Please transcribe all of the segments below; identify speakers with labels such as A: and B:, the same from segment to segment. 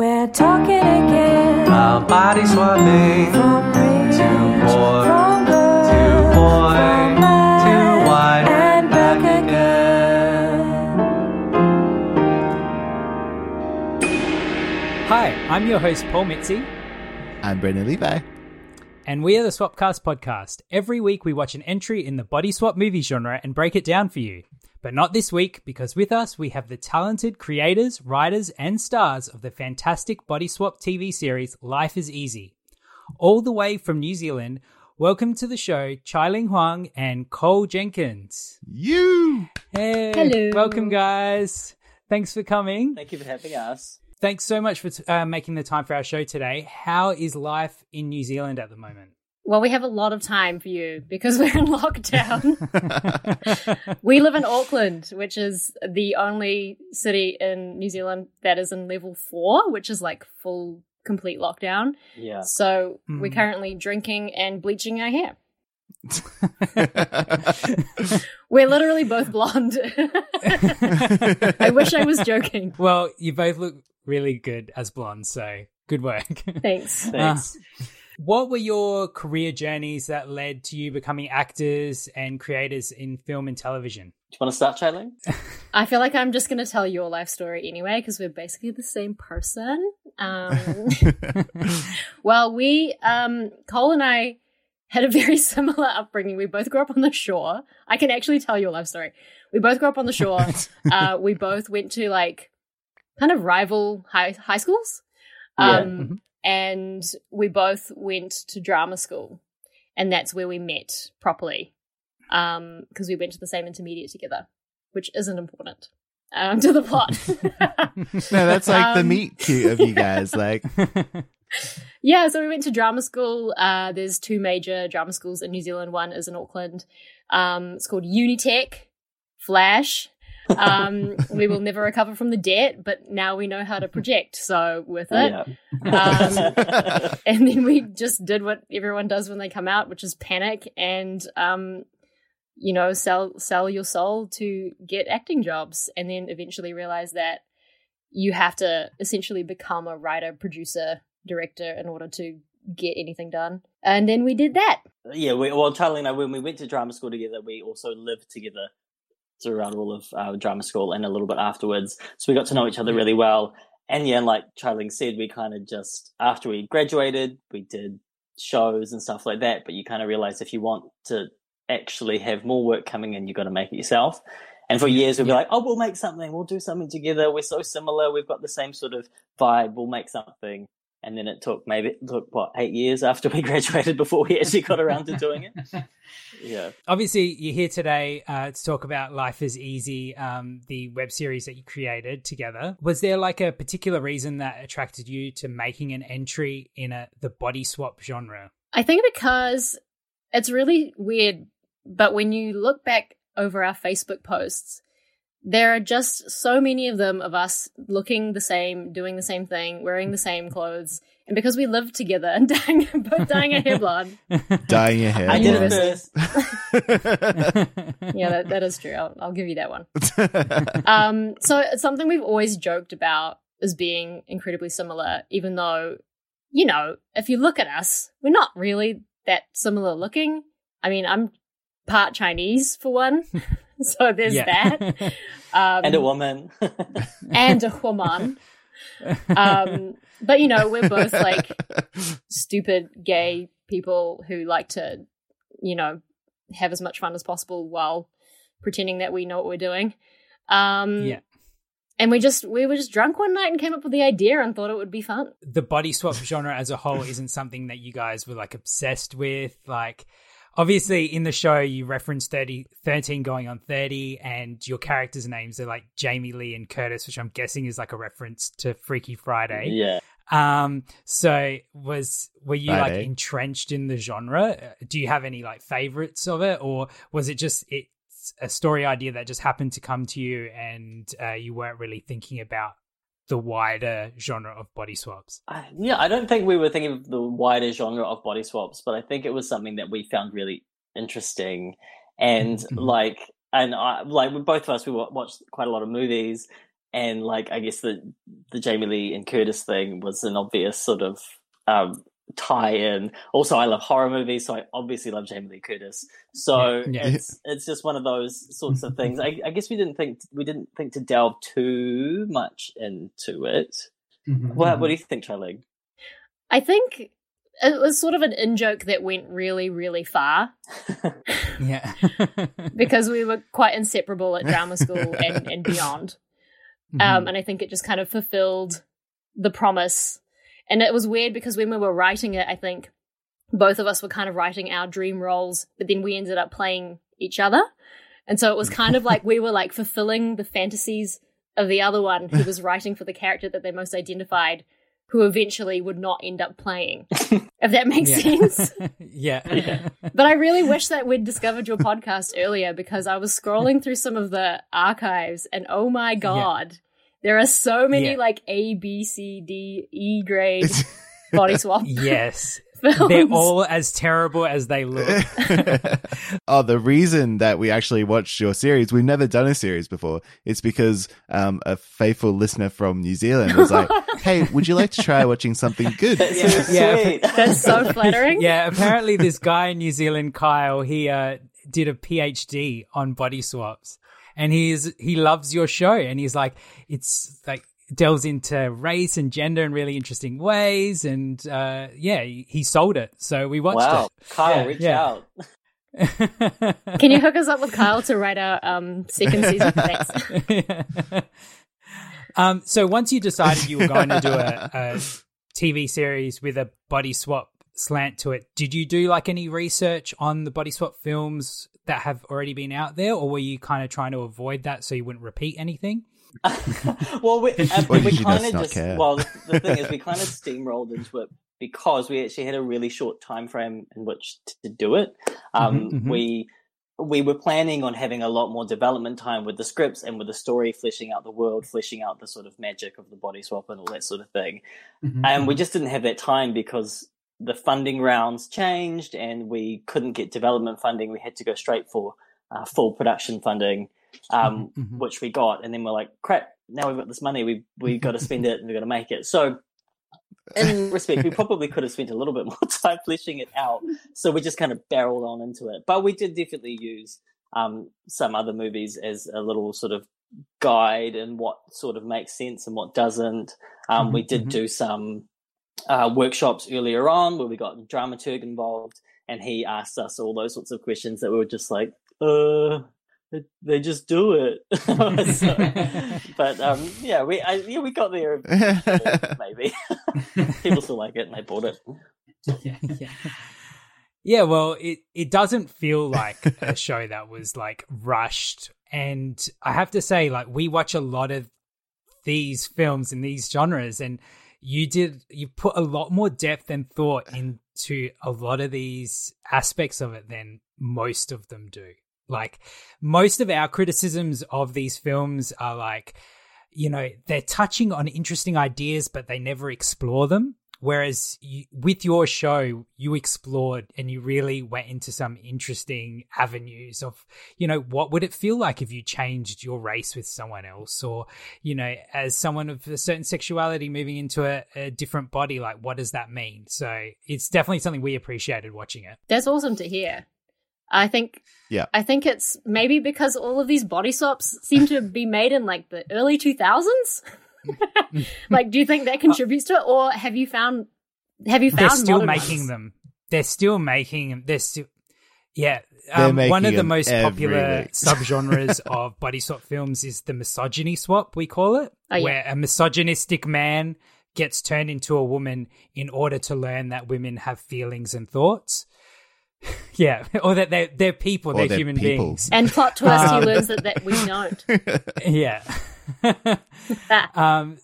A: We're talking again.
B: About body swapping.
A: From rich,
B: Too poor,
A: from good,
B: too boy,
A: from bad,
B: too wide,
A: and back
B: again.
C: Hi, I'm your host, Paul Mitzi,
D: I'm Brendan Levi.
C: and we are the Swapcast podcast. Every week we watch an entry in the body swap movie genre and break it down for you. But not this week, because with us we have the talented creators, writers, and stars of the fantastic body swap TV series Life is Easy. All the way from New Zealand, welcome to the show, Chye-Ling Huang and Cole Jenkins.
D: You.
C: Hey,
E: Hello.
C: welcome guys. Thanks for coming.
F: Thank you for having us.
C: Thanks so much for uh, making the time for our show today. How is life in New Zealand at the moment?
E: Well, we have a lot of time for you because we're in lockdown. we live in Auckland, which is the only city in New Zealand that is in level four, which is like full, complete lockdown.
F: Yeah.
E: So we're
C: Mm.
E: currently drinking and bleaching our hair. We're literally both blonde. I wish I was joking.
C: Well, you both look really good as blondes, so good work.
E: Thanks.
F: Thanks.
C: What were your career journeys that led to you becoming actors and creators in film and television?
F: Do you want to start, Charlie?
E: I feel like I'm just going to tell your life story anyway because we're basically the same person. Um, well, we, um, Cole and I had a very similar upbringing. We both grew up on the shore. I can actually tell your life story. We both grew up on the shore. uh, we both went to like kind of rival high, high schools.
F: Yeah.
E: Um,
C: Mhm.
E: And we both went to drama school. And that's where we met properly because we went to the same intermediate together, which isn't important um, to the plot.
D: No, that's like the meat cute of you guys. Like,
E: yeah, so we went to drama school. Uh, there's two major drama schools in New Zealand. One is in Auckland. Um, it's called Unitec Flash. Um, we will never recover from the debt, but now we know how to project. So with it.
F: yeah.
E: Um, and then we just did what everyone does when they come out, which is panic and um, you know sell sell your soul to get acting jobs, and then eventually realize that you have to essentially become a writer, producer, director in order to get anything done. And then we did that.
F: yeah. We, well, Charlie and I, when we went to drama school together, we also lived together throughout all of our drama school and a little bit afterwards. So we got to know each other really well. And yeah, like Charlie said, we kind of just, after we graduated, we did shows and stuff like that. But you kind of realize if you want to actually have more work coming in, you've got to make it yourself. And for years, we'd be
C: Yeah.
F: like, oh, we'll make something. We'll do something together. We're so similar. We've got the same sort of vibe. We'll make something. And then it took maybe, it took what, eight years after we graduated before we actually got around to doing it. Yeah.
C: Obviously, you're here today uh, to talk about Life is Easy, um, the web series that you created together. Was there like a particular reason that attracted you to making an entry in a the body swap genre?
E: I think because it's really weird, but when you look back over our Facebook posts, there are just so many of them of us looking the same, doing the same thing, wearing the same clothes. And because we lived together and dying, both dying a hair blonde.
D: dyeing your hair.
F: I did it first.
E: Yeah, that, that is true. I'll, I'll give you that one. Um, so it's something we've always joked about as being incredibly similar, even though, you know, if you look at us, we're not really that similar looking. I mean, I'm part Chinese for one, so there's that. Um,
F: and a woman.
E: and a woman. Um, but you know, we're both like stupid gay people who like to, you know, have as much fun as possible while pretending that we know what we're doing. Um,
C: yeah.
E: And we just we were just drunk one night and came up with the idea and thought it would be fun.
C: the body swap genre as a whole isn't something that you guys were like obsessed with. Like, obviously in the show you reference 30, 13 going on 30 and your characters' names are like Jamie Lee and Curtis, which I'm guessing is like a reference to Freaky Friday.
F: Yeah.
C: Um, so was were you like entrenched in the genre? Uh, Do you have any like favorites of it, or was it just it's a story idea that just happened to come to you and uh, you weren't really thinking about the wider genre of body swaps?
F: I- yeah, I don't think we were thinking of the wider genre of body swaps, but I think it was something that we found really interesting. And
C: Mhm.
F: like, and I, like with both of us, we watched quite a lot of movies, and like, I guess the the Jamie Lee and Curtis thing was an obvious sort of um, tie-in. Also, I love horror movies, so I obviously love Jamie Lee Curtis. So
C: Yeah, yeah.
F: it's it's just one of those sorts of things. I, I guess we didn't think we didn't think to delve too much into it. What, what do you think, Charlie?
E: I think it was sort of an in joke that went really, really far
C: Yeah,
E: because we were quite inseparable at drama school and, and beyond.
C: Mm-hmm.
E: Um, and I think it just kind of fulfilled the promise. And it was weird because when we were writing it, I think both of us were kind of writing our dream roles, but then we ended up playing each other. And so it was kind of like we were like fulfilling the fantasies of the other one who was writing for the character that they most identified, who eventually would not end up playing. if that makes
C: yeah.
E: sense.
C: yeah.
E: But I really wish that we'd discovered your podcast earlier because I was scrolling through some of the archives and oh my god, there are so many
C: Yeah.
E: like A, B, C, D, E grade body swap
C: yes,
E: films.
C: they're all as terrible as they look.
D: oh, the reason that we actually watched your series, we've never done a series before. It's because um, a faithful listener from New Zealand was like, "Hey, would you like to try watching something good?"
F: That's so
C: Yeah.
E: That's so flattering.
C: yeah, apparently this guy in New Zealand, Kyle, he uh, did a PhD on body swaps, and he's he loves your show, and he's like, it's like delves into race and gender in really interesting ways, and uh, yeah, he, he sold it, so we watched
F: Wow, Kyle,
C: Yeah,
F: reach
C: yeah.
F: out.
E: Can you hook us up with Kyle to write our um, second season? Thanks.
C: um, so once you decided you were going to do a, a TV series with a body swap slant to it, did you do like any research on the body swap films that have already been out there, or were you kind of trying to avoid that so you wouldn't repeat anything?
F: well, we, uh,
D: Or
F: we kind
D: just
F: of
D: not
F: just
D: care?
F: well, the, the thing is, we kind of steamrolled into it because we actually had a really short time frame in which to do it. Um,
C: Mhm, mhm.
F: We we were planning on having a lot more development time with the scripts and with the story, fleshing out the world, fleshing out the sort of magic of the body swap and all that sort of thing. And we just didn't have that time because the funding rounds changed and we couldn't get development funding. We had to go straight for uh, full production funding, um,
C: Mhm, mhm.
F: which we got. And then we're like, crap, now we've got this money. We we got to spend it and we've got to make it. So, in respect, we probably could have spent a little bit more time fleshing it out. So we just kind of barreled on into it. But we did definitely use um, some other movies as a little sort of guide and what sort of makes sense and what doesn't. Um, we
C: Mhm,
F: did
C: mhm.
F: do some uh, workshops earlier on where we got a dramaturg involved and he asked us all those sorts of questions that we were just like, uh, they, they just do it. So- but um, yeah, we I, yeah we got there maybe. People still like it and they bought it.
C: yeah, yeah. Yeah, well, it it doesn't feel like a show that was like rushed, and I have to say, like we watch a lot of these films in these genres, and you did you put a lot more depth and thought into a lot of these aspects of it than most of them do. Like most of our criticisms of these films are like, you know, they're touching on interesting ideas, but they never explore them. Whereas you, with your show, you explored and you really went into some interesting avenues of, you know, what would it feel like if you changed your race with someone else? Or, you know, as someone of a certain sexuality moving into a, a different body, like what does that mean? So it's definitely something we appreciated watching it.
E: That's awesome to hear. I think
D: Yeah.
E: I think it's maybe because all of these body swaps seem to be made in like the early 2000s. like do you think that contributes to it or have you found have you found
C: They're still making
E: ones?
C: them. They're still making them. They're still, yeah. Um, one of the most popular
D: week.
C: subgenres of body swap films is the misogyny swap. We call it,
E: Oh, yeah.
C: where a misogynistic man gets turned into a woman in order to learn that women have feelings and thoughts. Yeah, or that they're they're people,
D: Or
C: they're,
D: they're
C: human
D: people.
E: Uh,
C: beings.
E: And plot twist, he
C: Um,
E: learns that, that we don't.
C: yeah. um.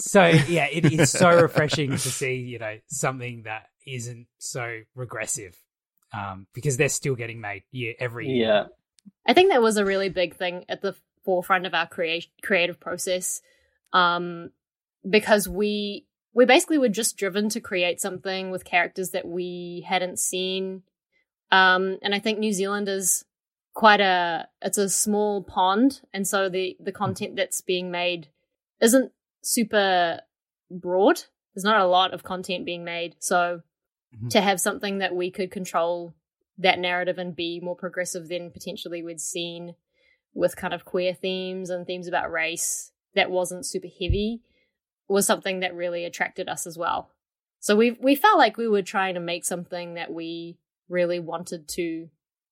C: So yeah, it, it's so refreshing to see you know something that isn't so regressive, um, because they're still getting made year every year.
F: Yeah.
E: I think that was a really big thing at the forefront of our create creative process, um, because we we basically were just driven to create something with characters that we hadn't seen, um, and I think New Zealand is quite a it's a small pond, and so the the content that's being made isn't super broad. There's not a lot of content being made, so
C: Mhm.
E: to have something that we could control that narrative and be more progressive than potentially we'd seen with kind of queer themes and themes about race that wasn't super heavy was something that really attracted us as well. So we we felt like we were trying to make something that we really wanted to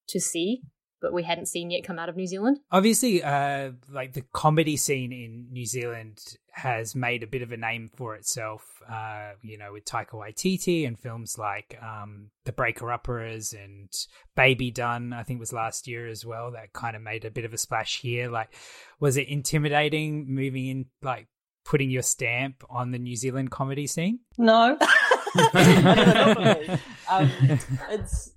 E: to see, but we hadn't seen yet come out of New Zealand.
C: Obviously, uh, like the comedy scene in New Zealand has made a bit of a name for itself. Uh, you know, with Taika Waititi and films like um, The Breaker Upperers and Baby Done, I think was last year as well. That kind of made a bit of a splash here. Like, was it intimidating moving in, like putting your stamp on the New Zealand comedy scene?
F: No. Not for me. um, it's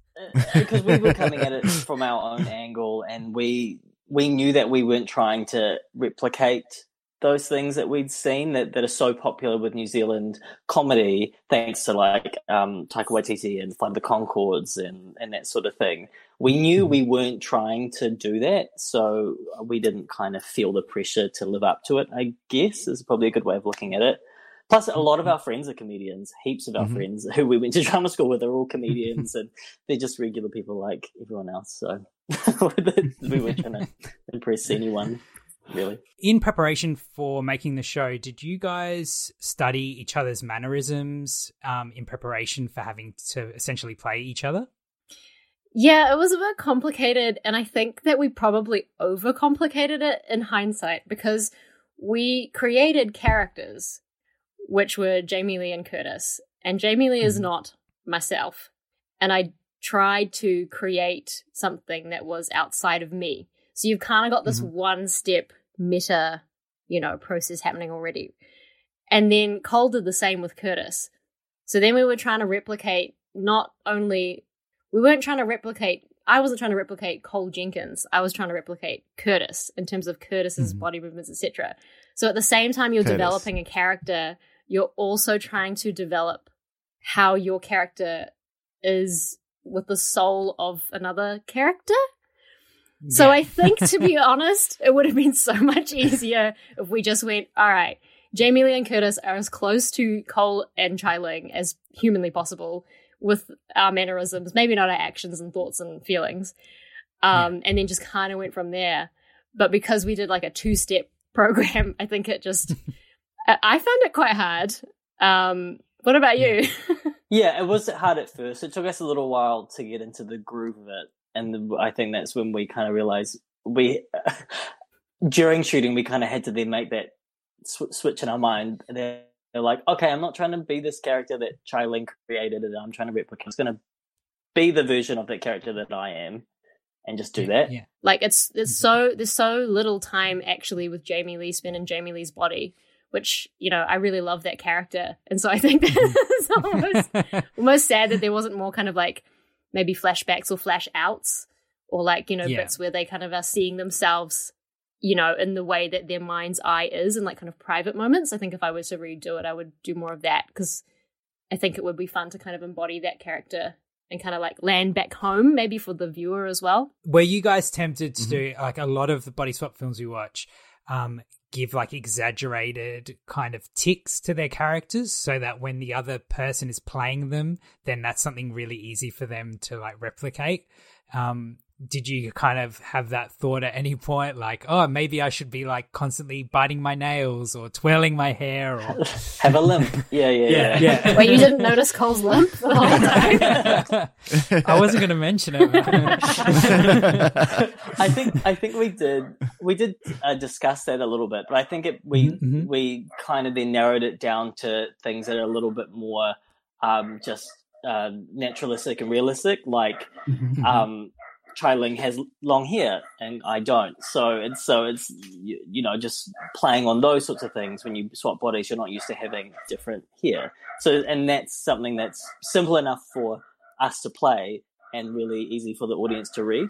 F: because we were coming at it from our own angle, and we we knew that we weren't trying to replicate those things that we'd seen that, that are so popular with New Zealand comedy, thanks to like um, Taika Waititi and Flight of the Conchords and, and that sort of thing. We knew we weren't trying to do that, so we didn't kind of feel the pressure to live up to it, I guess, is probably a good way of looking at it. Plus, a lot of our friends are comedians. Heaps of our
D: Mhm.
F: friends who we went to drama school with are all comedians, and they're just regular people like everyone else. So we weren't trying to impress anyone, really.
C: in preparation for making the show, did you guys study each other's mannerisms um, in preparation for having to essentially play each other?
E: Yeah, it was a bit complicated, and I think that we probably overcomplicated it in hindsight because we created characters, which were Jamie Lee and Curtis, and Jamie Lee is
C: Mhm.
E: not myself, and I tried to create something that was outside of me. So you've kind of got this
C: Mhm.
E: one step meta, you know, process happening already. And then Cole did the same with Curtis. So then we were trying to replicate not only we weren't trying to replicate I wasn't trying to replicate Cole Jenkins. I was trying to replicate Curtis in terms of Curtis's
C: Mhm.
E: body movements, etc. So at the same time you're
D: Curtis.
E: developing a character, you're also trying to develop how your character is with the soul of another character. So I think, to be honest, it would have been so much easier if we just went, all right, Jamie Lee and Curtis are as close to Cole and Chye-Ling as humanly possible with our mannerisms, maybe not our actions and thoughts and feelings. Um, And then just kind of went from there. But because we did like a two step program, I think it just, I I found it quite hard. Um, what about you?
F: Yeah, it was hard at first. It took us a little while to get into the groove of it, and the, I think that's when we kind of realized we, during shooting, we kind of had to then make that sw- switch in our mind. And then they're like, okay, I'm not trying to be this character that Chye-Ling created, and I'm trying to replicate. It's going to be the version of that character that I am, and just do that.
C: Yeah.
E: Like it's there's
C: Mhm.
E: so there's so little time actually with Jamie Lee Spin and Jamie Lee's body, which you know I really love that character, and so I think it's almost almost sad that there wasn't more kind of like maybe flashbacks or flash outs or like you know
C: Yeah.
E: bits where they kind of are seeing themselves, you know, in the way that their mind's eye is in like kind of private moments. I think if I were to redo it, I would do more of that because I think it would be fun to kind of embody that character and kind of like land back home maybe for the viewer as well.
C: Were you guys tempted to
D: Mhm.
C: do like a lot of the body swap films we watch? Um, give like exaggerated kind of ticks to their characters so that when the other person is playing them, then that's something really easy for them to like replicate. Um, did you kind of have that thought at any point, like, oh, maybe I should be like constantly biting my nails or twirling my hair or
F: Have a limp. Yeah, yeah, yeah.
C: yeah.
E: Wait, you didn't notice Cole's limp the whole time?
C: I wasn't going to mention it.
F: I think I think we did we did uh, discuss that a little bit, but I think it we
C: Mhm, mhm.
F: we kind of then narrowed it down to things that are a little bit more um, just uh, naturalistic and realistic. Like
C: Mm-hmm.
F: um, Chye-Ling has long hair and I don't, so it's so it's you, you know just playing on those sorts of things. When you swap bodies, you're not used to having different hair. So and that's something that's simple enough for us to play and really easy for the audience to read.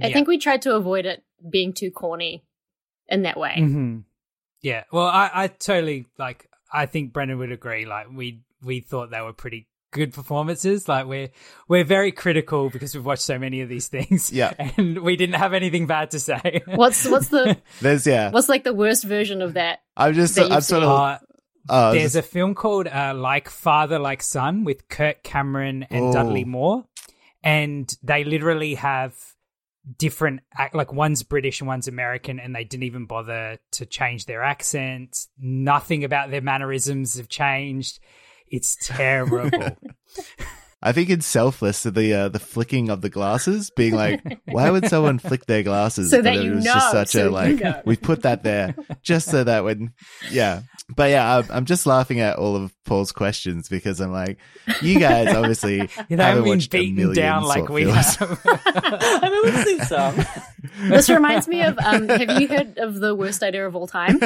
E: I
C: Yeah.
E: think we tried to avoid it being too corny in that way.
C: hmm Yeah. Well, I, I totally like. I think Brendan would agree. Like we we thought they were pretty good performances. Like we're we're very critical because we've watched so many of these things.
D: Yeah.
C: and we didn't have anything bad to say.
E: What's what's the
D: There's yeah.
E: what's like the worst version of that?
D: I'm just
E: that
D: I'm sort of
C: Uh,
D: oh,
C: there's
D: just-
C: a film called uh, Like Father, Like Son with Kirk Cameron and
D: Oh.
C: Dudley Moore, and they literally have different ac- like one's British and one's American, and they didn't even bother to change their accent. Nothing about their mannerisms have changed. It's terrible.
D: I think it's selfless the uh, the flicking of the glasses being like, why would someone flick their glasses?
E: So
D: But
E: that
D: it
E: you
D: was
E: know,
D: just such
E: so
D: a
E: you
D: like
E: know.
D: we put that there just so that when yeah. But yeah, I'm, I'm just laughing at all of Paul's questions because I'm like, you guys obviously
C: you
D: haven't
C: haven't been
D: watched a
C: beaten
D: million
C: down like we
D: films.
C: have.
F: I mean, we've seen some.
E: This reminds me of um have you heard of the worst idea of all time?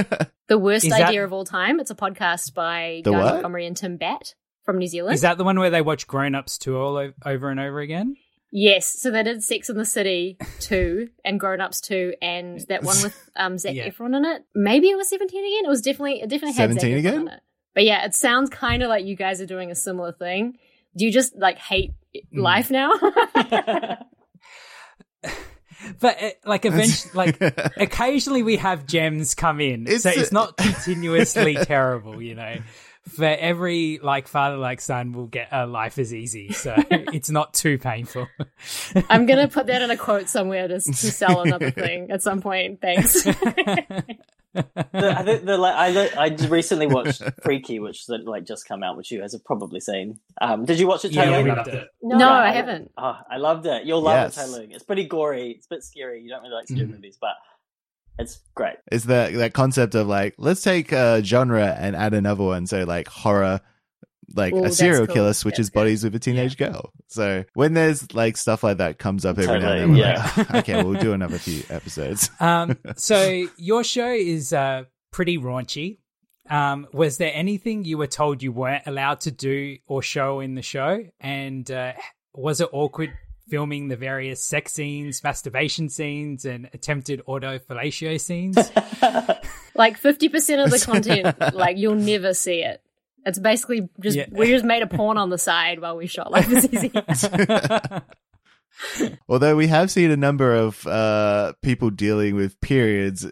E: The worst
C: that-
E: idea of all time. It's a podcast by
D: The
E: Guy
D: what?
E: Montgomery and Tim Batt from New Zealand.
C: Is that the one where they watch Grown Ups 2 all o- over and over again?
E: Yes, so they did Sex in the City 2 and Grown Ups 2 and that one with um Zac
C: Yeah.
E: Efron in it. Maybe it was 17 again. It was definitely it definitely had Zac
D: 17
E: Efron
D: again?
E: in it. But yeah, it sounds kind of like you guys are doing a similar thing. Do you just like hate
D: Hmm.
E: life now?
C: But uh, like eventually, like occasionally we have gems come in,
D: It's
C: so
D: a-
C: it's not continuously terrible, you know. For every like father like son, we'll get a life is easy, so it's not too painful.
E: I'm gonna put that in a quote somewhere to, to sell another thing at some point. Thanks.
F: the, I think the like I I just recently watched Freaky, which is like just come out, which you guys have probably seen. Um, did you watch it?
C: yeah, we loved it.
E: no, I haven't.
F: Oh, I loved it. You'll love
D: Yes.
F: it, Taylor. It's pretty gory. It's a bit scary. You don't really like scary
C: Mhm.
F: movies, but it's great.
D: It's that that concept of like let's take a genre and add another one. So like horror, like
E: Ooh,
D: a serial
E: cool.
D: killer switches
E: That's
D: bodies with a teenage girl. So when there's like stuff like that comes up every now and then,
F: Totally,
D: we're like, okay, we'll do another few episodes.
C: Um, so your show is uh, pretty raunchy. Um, was there anything you were told you weren't allowed to do or show in the show? And uh, was it awkward filming the various sex scenes, masturbation scenes, and attempted auto fellatio scenes?
E: Like 50% of the content, like you'll never see it. It's basically just
C: Yeah.
E: we just made a porn on the side while we shot Life is Easy.
D: Although we have seen a number of uh, people dealing with periods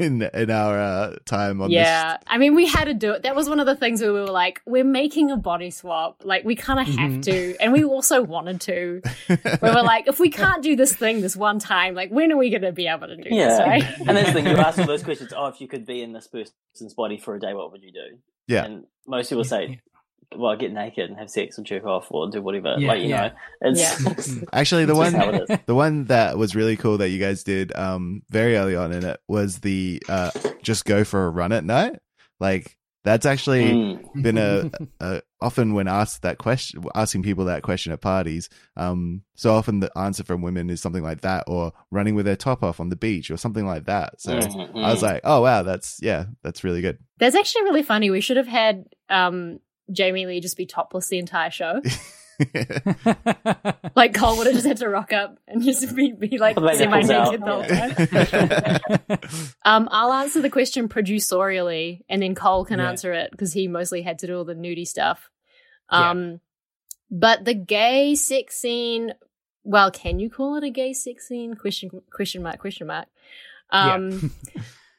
D: in in our uh, time on
E: yeah, I mean, we had to do it. That was one of the things where we were like, we're making a body swap. Like, we kind of have
C: Mhm.
E: to, and we also wanted to. we were like, if we can't do this thing this one time, like, when are we going to be able to do
F: Yeah,
E: this? Right?
F: and that's the thing. You ask all those questions. Oh, if you could be in this person's body for a day, what would you do?
D: Yeah.
F: and most people say, "Well, get naked and have sex and jerk off, or do whatever."
C: Yeah,
F: like you
C: yeah.
F: know, it's
E: Yeah.
D: Actually, the
F: It's
D: one
F: how it is.
D: the one that was really cool that you guys did um very early on in it was the uh just go for a run at night. Like that's actually
F: Mm.
D: been a, a often when asked that question asking people that question at parties um so often the answer from women is something like that or running with their top off on the beach or something like that so
F: Mhm,
D: i was
F: mm.
D: like oh wow that's yeah that's really good
E: That's actually really funny. We should have had um, Jamie Lee just be topless the entire show. Like, Cole would have just had to rock up and just be, be like
F: Put my
E: semi naked the whole time. Um, I'll answer the question producerially, and then Cole can
C: Yeah.
E: answer it because he mostly had to do all the nudie stuff.
C: Yeah.
E: Um, but the gay sex scene, well, can you call it a gay sex scene? Question question mark question mark. Um,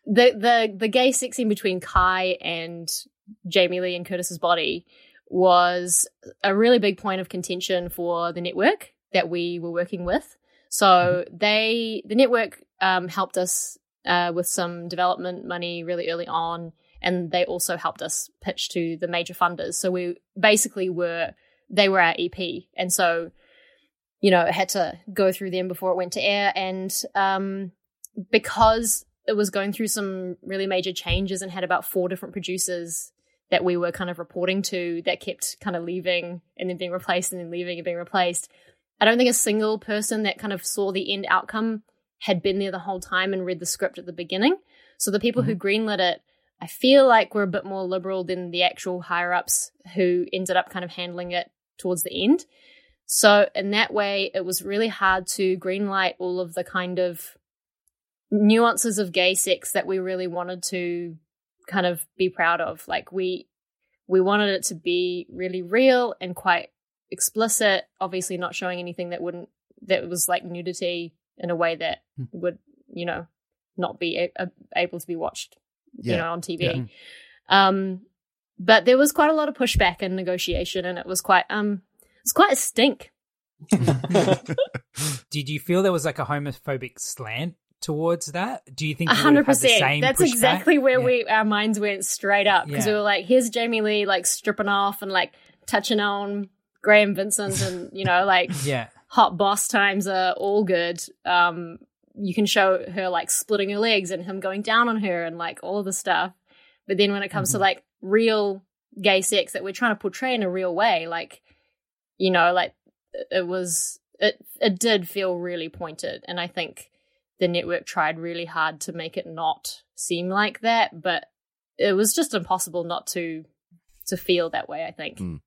E: the the the gay sex scene between Kai and Jamie Lee and Curtis's body was a really big point of contention for the network that we were working with. So they, the network, um, helped us uh, with some development money really early on, and they also helped us pitch to the major funders. So we basically were they were our EP, and so you know it had to go through them before it went to air, and um, because it was going through some really major changes and had about four different producers that we were kind of reporting to that kept kind of leaving and then being replaced and then leaving and being replaced. I don't think a single person that kind of saw the end outcome had been there the whole time and read the script at the beginning. So the people who mm-hmm. greenlit it, I feel like were a bit more liberal than the actual higher ups who ended up kind of handling it towards the end. So in that way, it was really hard to greenlight all of the kind of nuances of gay sex that we really wanted to kind of be proud of. Like we we wanted it to be really real and quite explicit, obviously not showing anything that wouldn't that was like nudity in a way that would, you know, not be a- a- able to be watched, you know, on TV. Um but there was quite a lot of pushback and negotiation and it was quite um it's quite a stink.
C: Did you feel there was like a homophobic slant towards that? Do you think
E: A
C: you would
E: hundred
C: have had the
E: percent. That's
C: pushback?
E: exactly where
C: Yeah.
E: we our minds went straight up because
C: Yeah.
E: we were like, here's Jamie Lee like stripping off and like touching on Graham Vincent and you know like
C: Yeah.
E: hot boss times are all good. Um, you can show her like splitting her legs and him going down on her and like all of the stuff. But then when it comes to
C: Mm-hmm.
E: like real gay sex that we're trying to portray in a real way, like you know, like it- it was it it did feel really pointed, and I think the network tried really hard to make it not seem like that, but it was just impossible not to to feel that way. I think.
D: Mm.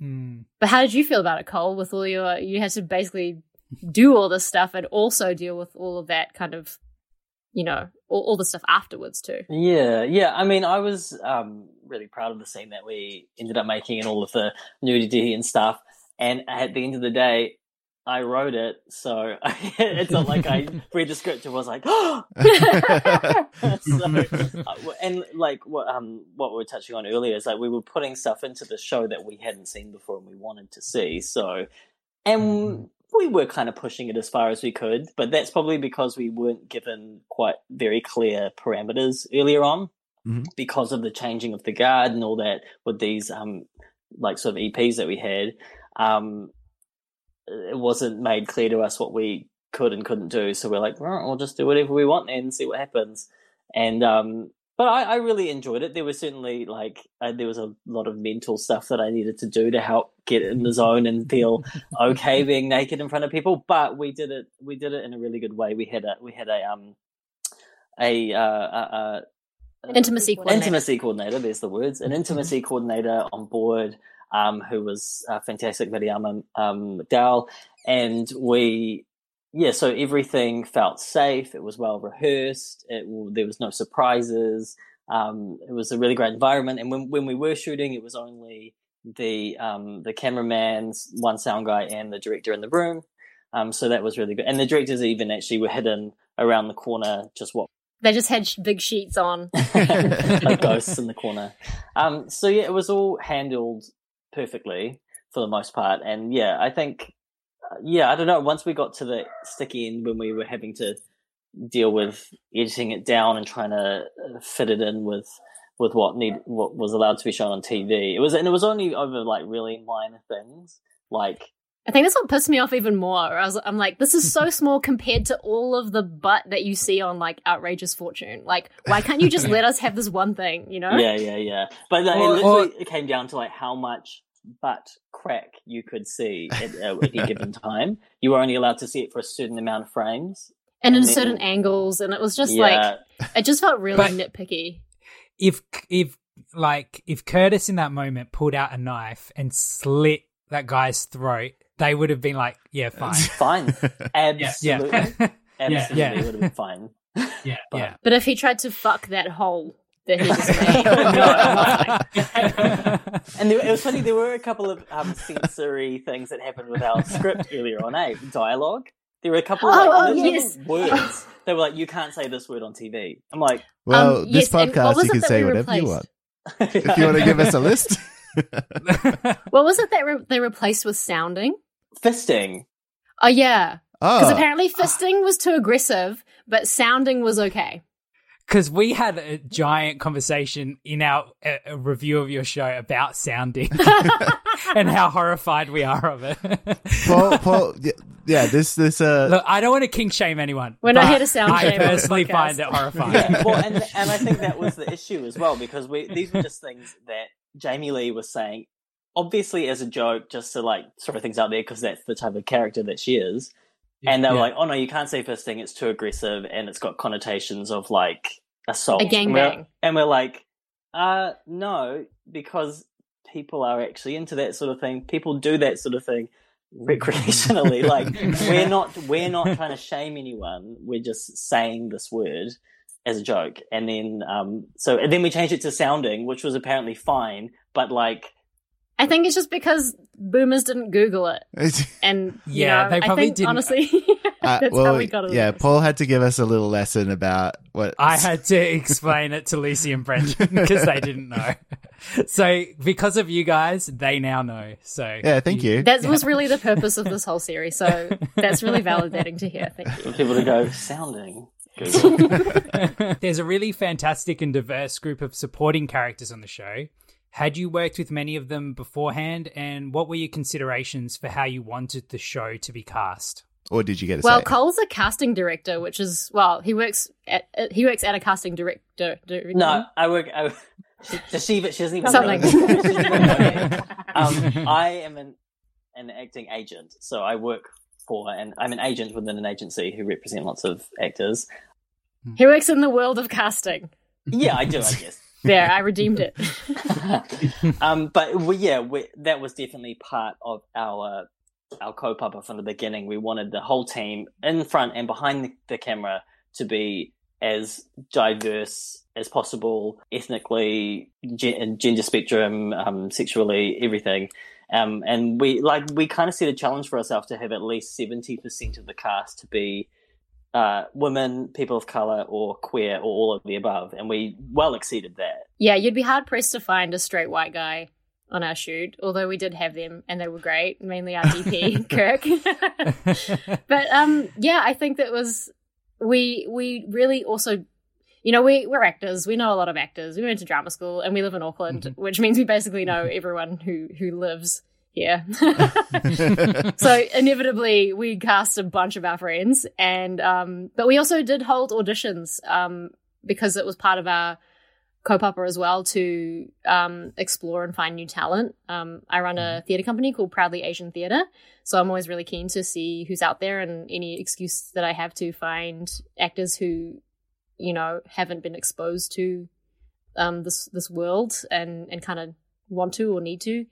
C: Mm.
E: But how did you feel about it, Cole? With all your, you had to basically do all this stuff and also deal with all of that kind of, you know, all, all the stuff afterwards too.
F: Yeah, yeah. I mean, I was um, really proud of the scene that we ended up making and all of the nudity and stuff. And at the end of the day, I wrote it, so it's not like I read the script and was like, oh. so, uh, and like what um what we were touching on earlier is like we were putting stuff into the show that we hadn't seen before and we wanted to see. So, and we were kind of pushing it as far as we could, but that's probably because we weren't given quite very clear parameters earlier on
D: Mhm.
F: because of the changing of the guard and all that with these um like sort of EPs that we had. Um, it wasn't made clear to us what we could and couldn't do, so we're like, "Right, we'll just do whatever we want and see what happens. And um, but I, I really enjoyed it. There was certainly like uh, there was a lot of mental stuff that I needed to do to help get in the zone and feel okay being naked in front of people. But we did it. We did it in a really good way. We had a we had a um a uh, uh, uh
E: Intimacy coordinator.
F: intimacy coordinator. There's the words. An intimacy coordinator on board, um, who was uh, fantastic, Miriam um, McDowell, and we, yeah. So everything felt safe. It was well rehearsed. It there was no surprises. Um, it was a really great environment. And when when we were shooting, it was only the um, the cameraman's one sound guy and the director in the room. Um, so that was really good. And the directors even actually were hidden around the corner, just what
E: They just had big sheets on.
F: like ghosts in the corner. Um, so yeah, it was all handled perfectly for the most part, and yeah, I think, uh, yeah, I don't know. Once we got to the sticky end when we were having to deal with editing it down and trying to uh, fit it in with with what need what was allowed to be shown on TV, it was and it was only over like really minor things like
E: I think that's what pissed me off even more. I was, I'm like, this is so small compared to all of the butt that you see on like Outrageous Fortune. Like, why can't you just let us have this one thing? You know?
F: Yeah, yeah, yeah. But like,
C: Or-
F: it literally
C: or-
F: it came down to like how much butt crack you could see at, uh, at any given time. You were only allowed to see it for a certain amount of frames.
E: And in
F: And then-
E: certain angles, and it was just
F: yeah,
E: like, it just felt really
C: But-
E: nitpicky.
C: if if like if Curtis in that moment pulled out a knife and slit that guy's throat, they would have been like, "Yeah, fine."
F: fine, absolutely,
C: yeah,
F: absolutely
C: yeah.
F: would have been fine.
C: yeah, yeah.
E: But if he tried to fuck that hole that he just made, no,
F: And there, it was funny. There were a couple of um, sensory things that happened with our script earlier on. Eh, dialogue. There were a couple of like,
E: Oh, oh, yes.
F: words. They were like, "You can't say this word on TV." I'm like,
D: well,
E: Um,
D: this
E: yes,
D: podcast, you can say
E: we
D: whatever you want. If you want to give us a list.
E: what was it that re- they replaced with sounding?
F: Fisting.
E: Oh yeah, because
D: oh,
E: apparently fisting was too aggressive, but sounding was okay.
C: because we had a giant conversation in our uh, a review of your show about sounding and how horrified we are of it.
D: Paul, Paul, yeah, yeah, this this uh,
C: Look, I don't want to kink shame anyone.
E: We're not
C: but
E: here to sound
C: I
E: shame on this
C: personally
E: podcast.
C: find it horrifying.
F: yeah, well, and and I think that was the issue as well because we these were just things that Jamie Lee was saying, obviously as a joke, just to like throw things out there because that's the type of character that she is. And they were
C: Yeah.
F: like, "Oh no, you can't say fisting; it's too aggressive, and it's got connotations of like assault."
E: A gangbang.
F: And we're, and we're like, "Uh, no, because people are actually into that sort of thing. People do that sort of thing recreationally. like, we're not we're not trying to shame anyone. We're just saying this word as a joke. And then, um, so and then we changed it to sounding, which was apparently fine, but like."
E: I think it's just because boomers didn't Google it, and you
C: Yeah,
E: know,
C: they probably
E: I think,
C: didn't.
E: Honestly,
D: uh,
E: that's
D: well,
E: how we got it.
D: yeah, Paul had to give us a little lesson about what
C: I had to explain it to Lucy and Brendan because they didn't know. So because of you guys, they now know. So
D: Yeah, thank you.
E: That was really the purpose of this whole series, so that's really validating to hear. Thank you.
F: for people to go sounding.
C: There's a really fantastic and diverse group of supporting characters on the show. Had you worked with many of them beforehand, and what were your considerations for how you wanted the show to be cast?
D: Or did you get a
E: Well,
D: say?
E: Cole's a casting director, which is well, he works at uh, he works at a casting director. director.
F: No, I work. I, does she? But she doesn't even
E: Something.
F: know. She doesn't even know. um, I am an an acting agent, so I work for, and I'm an agent within an agency who represent lots of actors.
E: he works in the world of casting.
F: Yeah, I do. I guess.
E: There, I redeemed it.
F: um, but we, yeah, we, that was definitely part of our our kaupapa from the beginning. We wanted the whole team in front and behind the, the camera to be as diverse as possible, ethnically, gen- gender spectrum, um, sexually, everything. Um, and we like we kind of set a challenge for ourselves to have at least seventy percent of the cast to be uh, women, people of color, or queer, or all of the above, and we well exceeded that.
E: Yeah, you'd be hard pressed to find a straight white guy on our shoot, although we did have them and they were great, mainly our DP, Kirk. but um yeah, I think that was we we really also you know, we we're actors, we know a lot of actors. We went to drama school and we live in Auckland, which means we basically know everyone who who lives here. so inevitably we cast a bunch of our friends and um but we also did hold auditions um because it was part of our kaupapa as well to um, explore and find new talent. Um, I run a theatre company called Proudly Asian Theatre, so I'm always really keen to see who's out there and any excuse that I have to find actors who, you know, haven't been exposed to um, this this world and and kind of want to or need to.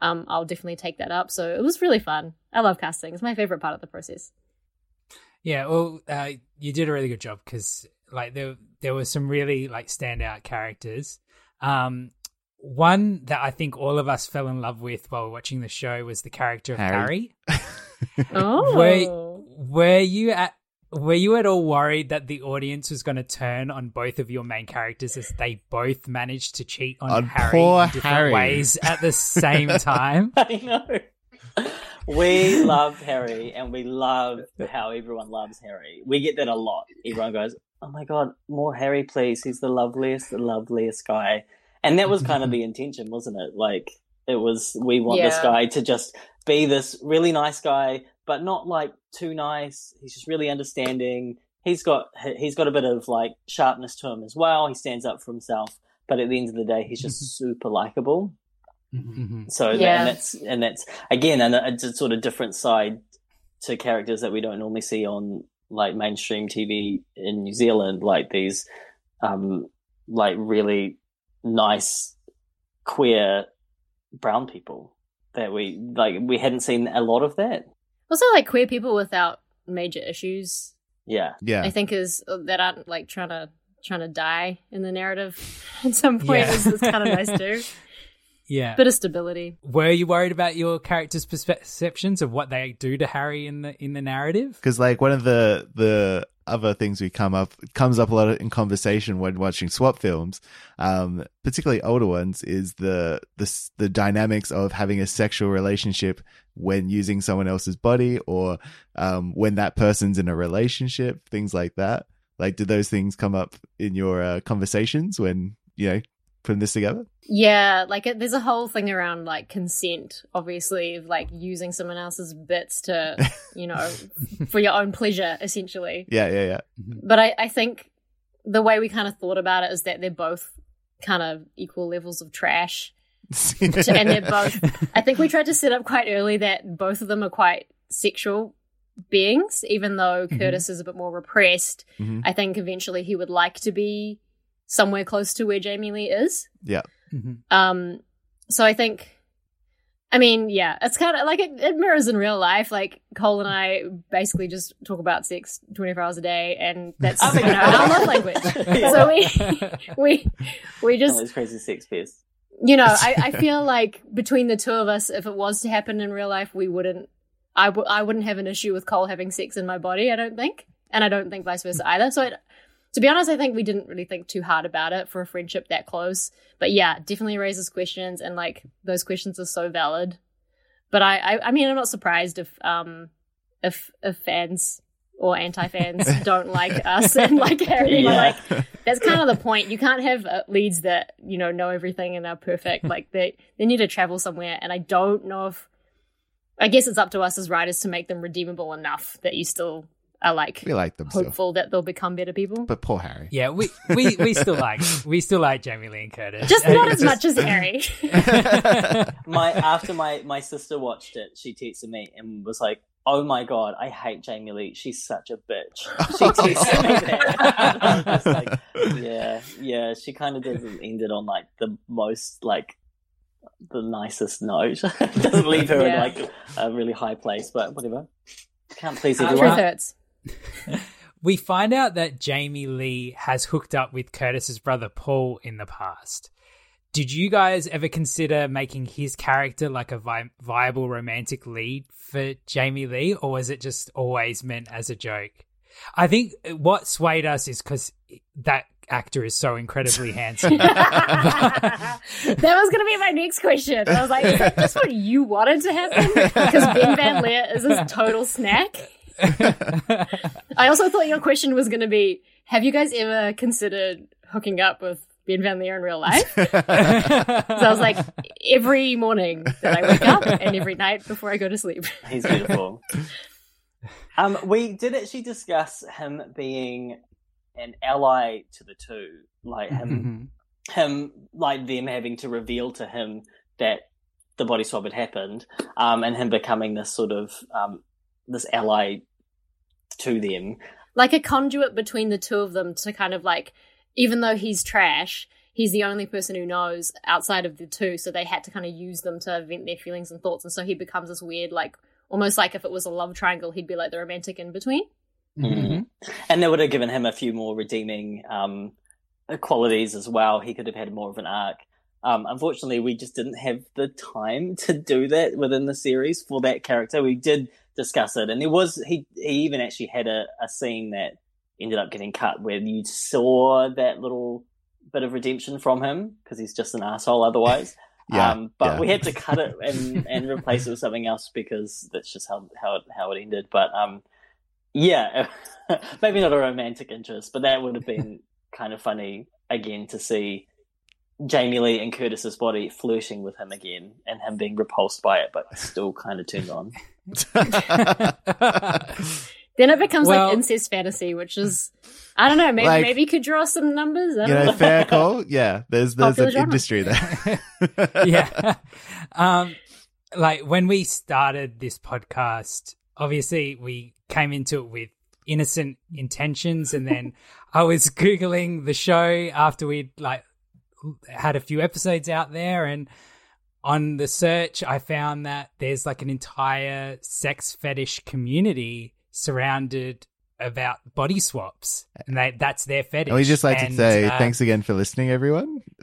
E: Um, I'll definitely take that up. So it was really fun. I love casting. It's my favorite part of the process.
C: Yeah, well, uh, you did a really good job because like there there were some really like standout characters. Um, one that I think all of us fell in love with while watching the show was the character of
D: Harry.
C: Harry.
E: Oh,
C: Were were you at were you at all worried that the audience was going to turn on both of your main characters as they both managed to cheat on,
D: On
C: Harry
D: poor
C: in different
D: Harry.
C: ways at the same time?
F: I know. We love Harry, and we love how everyone loves Harry. We get that a lot. Everyone goes, "Oh my god, more Harry, please! He's the loveliest, the loveliest guy." And that was kind of the intention, wasn't it? Like it was, we want this guy to just be this really nice guy, but not like too nice. He's just really understanding. He's got he's got a bit of like sharpness to him as well. He stands up for himself, but at the end of the day, he's just super likable.
C: Mhm.
F: So that,
E: Yeah.
F: and that's and that's again and it's a sort of different side to characters that we don't normally see on like mainstream TV in New Zealand, like these um like really nice queer brown people that we like we hadn't seen a lot of that.
E: Also, like queer people without major issues
F: Yeah.
D: yeah.
E: I think is uh, that aren't like trying to trying to die in the narrative at some point
C: Yeah.
E: is, is kind of nice too.
C: Yeah.
E: Bit of stability.
C: Were you worried about your characters' perceptions of what they do to Harry in the in the narrative?
D: because like one of the the other things we come up comes up a lot in conversation when watching swap films um particularly older ones is the the the dynamics of having a sexual relationship when using someone else's body or um when that person's in a relationship things like that. Like, did those things come up in your uh, conversations when you know putting this together?
E: Yeah, like it, there's a whole thing around like consent, obviously, of like using someone else's bits to, you know, for your own pleasure, essentially.
D: Yeah, yeah, yeah.
E: But I, I think the way we kind of thought about it is that they're both kind of equal levels of trash. and they're both, I think we tried to set up quite early that both of them are quite sexual beings, even though Curtis is a bit more repressed.
D: Mhm.
E: I think eventually he would like to be somewhere close to where Jamie Lee is.
D: yeah.
C: Mhm.
E: Um, so I think, I mean, yeah, it's kind of like it, it mirrors in real life. Like Cole and I basically just talk about sex 24 hours a day, and that's
F: I
E: you know, our love language. So we, we, we
F: Just
E: just,
F: those crazy sex pairs.
E: you know, I, I feel like between the two of us, if it was to happen in real life, we wouldn't, I w- I wouldn't have an issue with Cole having sex in my body. I don't think, and I don't think vice versa either. So. It, to be honest, I think we didn't really think too hard about it for a friendship that close. But yeah, definitely raises questions, and like those questions are so valid. But I, I, I mean, I'm not surprised if um if if fans or anti fans don't like us and like Harry.
F: Yeah.
E: Like that's kind of the point. You can't have uh, leads that you know know everything and are perfect. Like they they need to travel somewhere, and I don't know if. I guess it's up to us as writers to make them redeemable enough that you still are like
D: We like them still.
E: hopeful that they'll become better people.
D: But poor Harry.
C: Yeah, we, we, we still like we still like Jamie Lee and Curtis.
E: Just not as much as Harry.
F: my after my my sister watched it, she texted me and was like, "Oh my god, I hate Jamie Lee. She's such a bitch." She texted me that. I was like, yeah, yeah. She kind of doesn't end it on like the most like the nicest note. doesn't leave her
E: Yeah.
F: in like a really high place, but whatever. Can't please
C: Uh,
E: Truth
F: everyone.
E: hurts.
C: We find out that Jamie Lee has hooked up with Curtis's brother Paul in the past. Did you guys ever consider making his character like a vi- viable romantic lead for Jamie Lee, or was it just always meant as a joke? I think what swayed us is because that actor is so incredibly handsome.
E: that was going to be my next question. I was like, is that just what you wanted to happen? Because Ben Van Leer is this total snack. I also thought your question was going to be, have you guys ever considered hooking up with Ben Van Leer in real life? So I was like, every morning that I wake up and every night before I go to sleep.
F: He's beautiful. um, we did actually discuss him being an ally to the two, like him,
C: Mhm.
F: him, like them having to reveal to him that the body swap had happened, um, and him becoming this sort of um, this ally to them.
E: like a conduit between the two of them to kind of like even though he's trash he's the only person who knows outside of the two so they had to kind of use them to vent their feelings and thoughts and so he becomes this weird like almost like if it was a love triangle he'd be like the romantic in between
F: Mhm. And they would have given him a few more redeeming um, qualities as well. He could have had more of an arc. Um, unfortunately, we just didn't have the time to do that within the series for that character. We did discuss it, and there was he he even actually had a, a scene that ended up getting cut where you saw that little bit of redemption from him because he's just an asshole otherwise.
D: Yeah,
F: um, but
D: yeah.
F: we had to cut it and, and replace it with something else because that's just how how it, how it ended. But um, yeah, maybe not a romantic interest, but that would have been kind of funny again to see Jamie Lee and Curtis's body flirting with him again and him being repulsed by it, but still kind of turned on.
E: then it becomes
C: Well-
E: like incest fantasy which is i don't know maybe
D: Like-
E: maybe you could draw some numbers I
D: you know,
E: know.
D: fair call. Yeah, there's there's
E: Popular
D: an
E: genre.
D: industry there.
C: yeah. Um, like when we started this podcast, obviously we came into it with innocent intentions, and then I was googling the show after we'd like had a few episodes out there, and on the search, I found that there's like an entire sex fetish community surrounded about body swaps, and they, that's their fetish.
D: And we just like to say
C: uh,
D: thanks again for listening, everyone.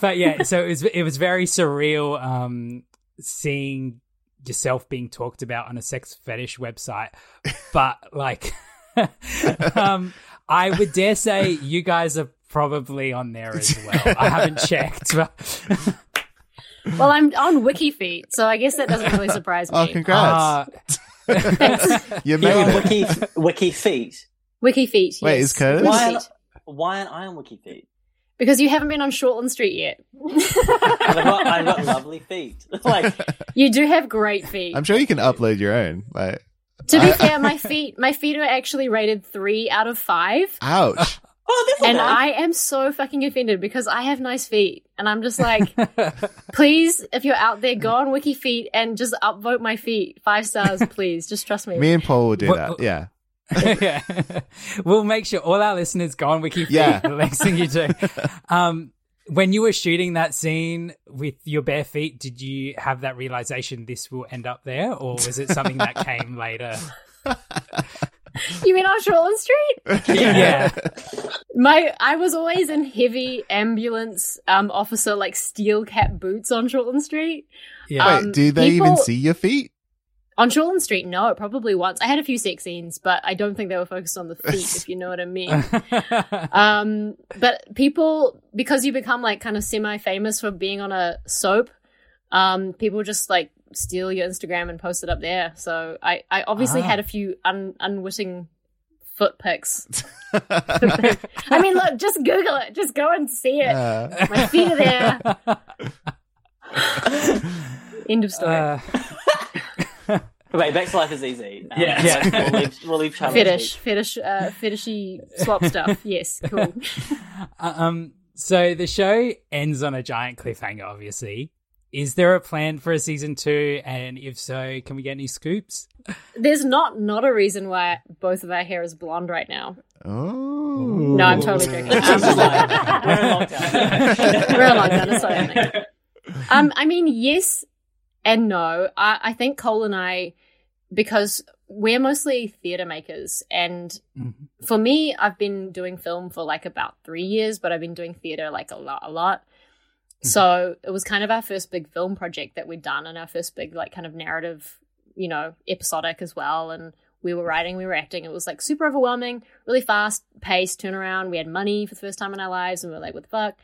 C: but yeah, so it was it was very surreal um, seeing yourself being talked about on a sex fetish website. But like, um, I would dare say you guys are probably on there as well. I haven't checked, but
E: well i'm on wikifeet so i guess that doesn't really surprise me
D: Oh, congrats!
C: uh,
D: you
F: You're on
D: it.
F: Wiki, Wiki Feet.
E: Wiki Feet.
D: Wait, is Curtis?
E: Wiki
F: Why,
E: Feet.
F: why aren't I on Wiki Feet?
E: Because you haven't been on Shortland Street yet.
F: I've got, I've got lovely feet. like,
E: you do have great feet.
D: I'm sure you can upload your own. Like,
E: to be
D: I-
E: fair, my feet, my feet are actually rated three out of five.
D: ouch.
F: Oh, that's not
E: And
F: bad.
E: I am so fucking offended because I have nice feet. And I'm just like, please, if you're out there, go on Wiki Feet and just upvote my feet. Five stars, please. Just trust me.
D: Me and Paul will do
C: What-
D: that. Yeah.
C: yeah. We'll make sure all our listeners go on Wiki
D: Yeah.
C: the next thing you do. Um, when you were shooting that scene with your bare feet, did you have that realization this will end up there, or was it something that came later?
E: You mean on Shortland Street?
C: Yeah.
E: My, I was always in heavy ambulance um, officer, like steel cap boots on Shortland Street.
C: Yeah.
D: Wait,
E: Um,
D: do they even see your feet?
E: On Shortland Street, no, probably once. I had a few sex scenes, but I don't think they were focused on the feet, if you know what I mean. Um, but people, because you become like kind of semi-famous for being on a soap, um, people just like steal your Instagram and post it up there. So I, I obviously
C: Ah.
E: had a few un, unwitting foot pics. I mean, look, just Google it. Just go and see it.
D: Uh,
E: My feet are there. End of story.
C: Uh,
F: Wait, Beck's life is easy. Um,
C: Yeah. Yeah.
F: We'll leave, we'll leave
E: fetish, fetish, uh, fetishy swap stuff. Yes, cool.
C: um. So the show ends on a giant cliffhanger. Obviously, is there a plan for a season two? And if so, can we get any scoops?
E: There's not not a reason why both of our hair is blonde right now.
D: oh.
E: No, I'm totally joking.
F: We're in lockdown.
E: We're in lockdown, it's not um, I mean, yes and no. I, I think Cole and I, because we're mostly theatre makers, and for me, I've been doing film for like about three years, but I've been doing theatre like a lot, a lot. So it was kind of our first big film project that we'd done, and our first big like kind of narrative, you know, episodic as well. And we were writing, we were acting. It was like super overwhelming, really fast paced turnaround. We had money for the first time in our lives, and we were like, "What the fuck?"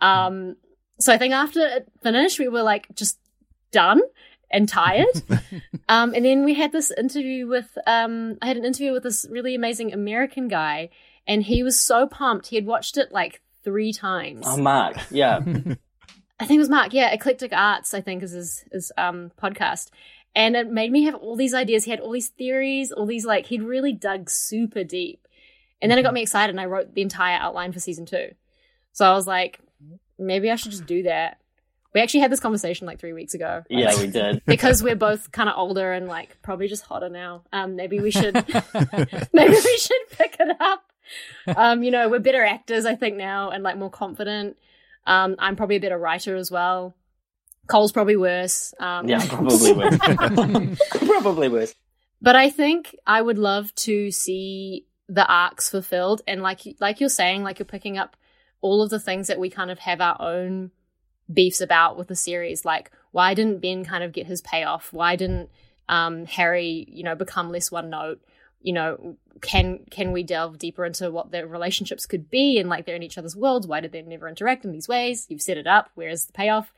E: Um, so I think after it finished, we were like just done and tired. um, and then we had this interview with, um, I had an interview with this really amazing American guy, and he was so pumped. He had watched it like three times.
F: Oh, Mark. Yeah.
E: I think it was Mark. Yeah, Eclectic Arts. I think is his his um podcast, and it made me have all these ideas. He had all these theories, all these like he'd really dug super deep, and then it got me excited, and I wrote the entire outline for season two. So I was like, maybe I should just do that. We actually had this conversation like three weeks ago.
F: Yeah, we did.
E: because we're both kind of older and like probably just hotter now. Um, maybe we should maybe we should pick it up. Um, you know, we're better actors, I think now, and like more confident. Um, I'm probably a better writer as well. Cole's probably worse. Um,
F: Yeah, probably worse. probably worse.
E: but I think I would love to see the arcs fulfilled, and like like you're saying, like you're picking up all of the things that we kind of have our own beefs about with the series. Like, why didn't Ben kind of get his payoff? Why didn't um, Harry, you know, become less one note? You know, can can we delve deeper into what their relationships could be and like they're in each other's worlds? Why did they never interact in these ways? You've set it up. Where is the payoff?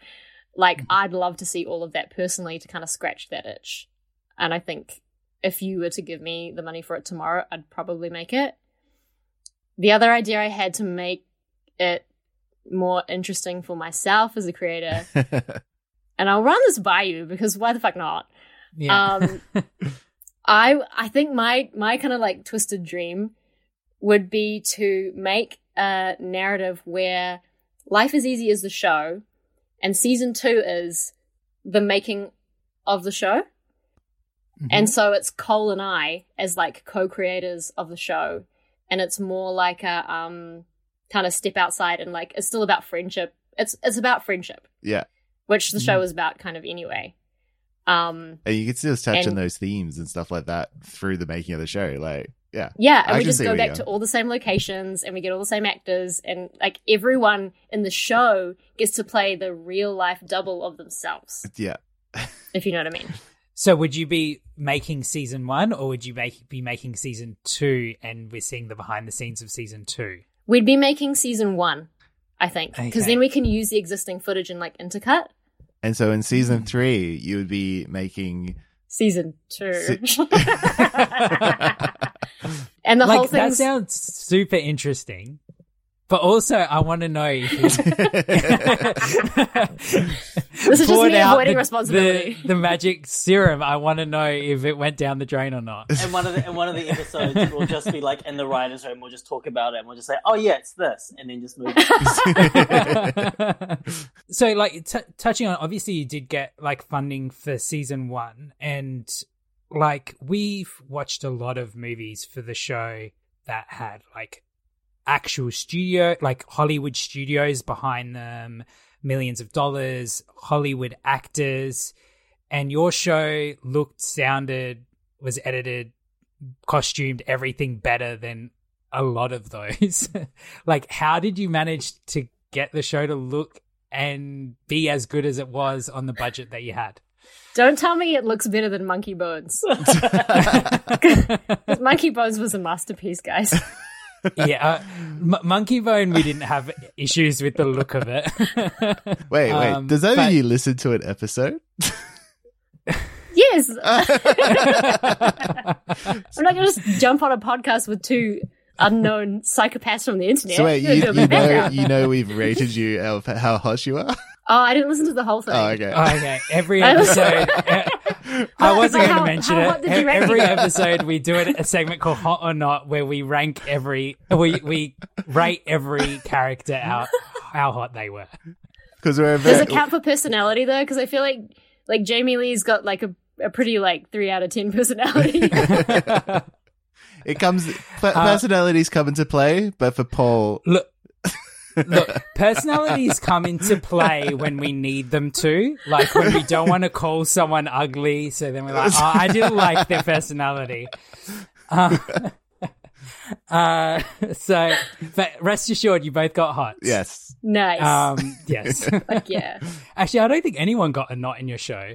E: Like, I'd love to see all of that personally to kind of scratch that itch. And I think if you were to give me the money for it tomorrow, I'd probably make it. The other idea I had to make it more interesting for myself as a creator, and I'll run this by you because why the fuck not?
C: Yeah.
E: Um, I I think my my kind of like twisted dream would be to make a narrative where life is easy as the show, and season two is the making of the show. And so it's Cole and I as like co-creators of the show, and it's more like a um kind of step outside and like it's still about friendship. It's it's about friendship,
D: yeah.
E: which the show is about kind of anyway. Um
D: And you can still touch on those themes and stuff like that through the making of the show. Like, yeah.
E: yeah,
D: I
E: and we just go back to all the same locations and we get all the same actors and like everyone in the show gets to play the real life double of themselves,
D: Yeah.
E: if you know what I mean.
C: So would you be making season one, or would you make be making season two, and we're seeing the behind the scenes of season two?
E: We'd be making season 1, I think, because
C: Okay.
E: then we can use the existing footage and like intercut.
D: And so in season mm. three, you would be making
E: season two. And the whole
C: like that
E: thing.
C: sounds super interesting. But also, I want to know if
E: This is just me avoiding
C: the,
E: responsibility.
C: The, the magic serum. I want to know if it went down the drain or not.
F: And one of the and one of the episodes will just be like in the writers' room. We'll just talk about it, and we'll just say, "Oh yeah, it's this," and then just move. on.
C: so, like, t- touching on, obviously, you did get like funding for season one, and like we've watched a lot of movies for the show that had like actual studio, like Hollywood studios behind them, millions of dollars, Hollywood actors, and your show looked, sounded, was edited, costumed, everything better than a lot of those. like, how did you manage to get the show to look and be as good as it was on the budget that you had?
E: Don't tell me it looks better than Monkey Bones. Monkey Bones was a masterpiece, guys.
C: Yeah, uh, M- Monkey Bone, we didn't have issues with the look of it.
D: Wait, wait.
C: Um,
D: Does that
C: but-
D: mean you listened to an episode?
E: Yes. I'm not going to just jump on a podcast with two unknown psychopaths from the internet.
D: So wait, you,
E: do a bit
D: you know you know we've rated you of how hot you are.
E: Oh, I didn't listen to the whole thing.
D: Oh, okay.
C: Oh, okay, every episode. uh, I wasn't going to mention
E: how
C: it.
E: did you rank
C: Every
E: it?
C: episode, we do it, a segment called "Hot or Not," where we rank every, we we rate every character out how hot they were.
D: Because we're a
E: Does
D: very,
E: it count for personality though? Because I feel like like Jamie Lee's got like a, a pretty like three out of ten personality.
D: it comes per- personalities come into play, but for Paul,
C: Look, look, personalities come into play when we need them to. Like when we don't want to call someone ugly, so then we're like, oh, I didn't like their personality. Uh, uh, so, but rest assured, you both got hot.
D: yes,
E: nice.
C: Um, yes.
E: like yeah.
C: Actually, I don't think anyone got a knot in your show.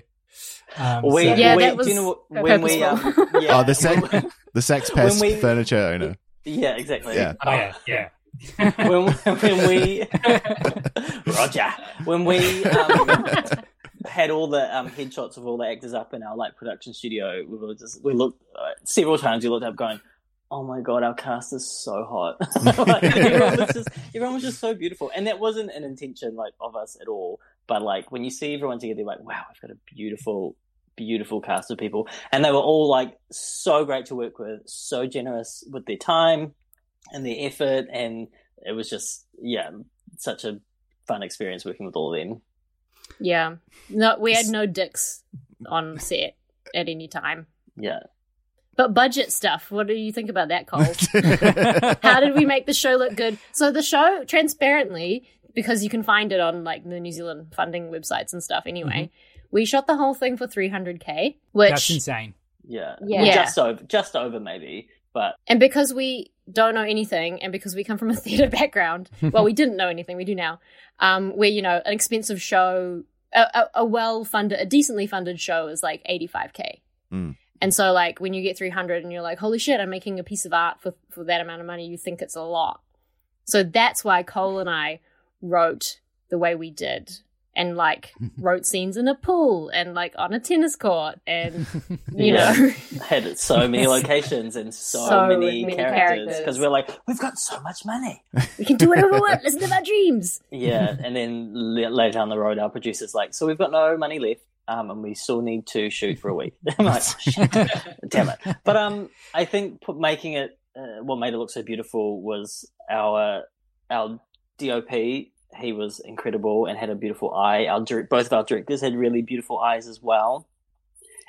C: Um,
F: We,
C: so-
E: Yeah,
F: we,
E: that was
F: you know when we, um, yeah,
D: oh the sex the sex pest
F: we-
D: furniture owner.
F: yeah, exactly.
D: Yeah.
C: oh yeah, yeah.
F: When when we Roger when we um, had all the um, headshots of all the actors up in our like production studio, we were just we looked uh, several times. We looked up, going, "Oh my god, our cast is so hot!" like, everyone was just everyone was just so beautiful, and that wasn't an intention like of us at all. But like when you see everyone together, you're like, "Wow, we've got a beautiful." Beautiful cast of people, and they were all like so great to work with, so generous with their time, and their effort and it was just yeah such a fun experience working with all of them
E: Yeah. No, we had no dicks on set at any time.
F: yeah
E: But budget stuff, what do you think about that, Cole? How did we make the show look good? So the show, transparently, because you can find it on like the New Zealand funding websites and stuff. Anyway, mm-hmm. we shot the whole thing for 300k, which
C: That's insane.
F: yeah
E: Yeah.
F: Well, just over just over maybe but
E: And because we don't know anything, and because we come from a theatre background, well, we didn't know anything, we do now. Um, where you know an expensive show, a, a, a well-funded, a decently funded show is like 85k.
D: Mm.
E: And so, like when you get 300, and you're like, "Holy shit, I'm making a piece of art for for that amount of money," you think it's a lot. So that's why Cole and I wrote the way we did, and like wrote scenes in a pool and like on a tennis court, and you
F: Yeah.
E: know.
F: had so many locations and so,
E: So
F: many,
E: many
F: characters
E: characters.
F: because we're like we've got so much money
E: We can do whatever we want. Listen to our dreams.
F: yeah and then later down the road our producer's like so we've got no money left um, and we still need to shoot for a week i'm like shit. damn it but um i think put, making it uh, what made it look so beautiful was our our dop he was incredible and had a beautiful eye. Our both of our directors had really beautiful eyes as well.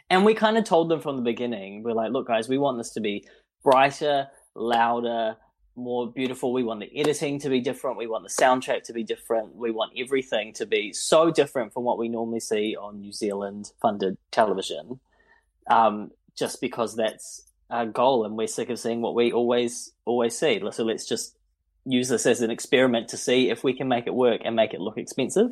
F: And we kind of told them from the beginning. We're like look guys we want this to be brighter louder more beautiful. We want the editing to be different. We want the soundtrack to be different. We want everything to be so different from what we normally see on new zealand funded television. Um, just because that's our goal and we're sick of seeing what we always always see. So let's just use this as an experiment to see if we can make it work and make it look expensive.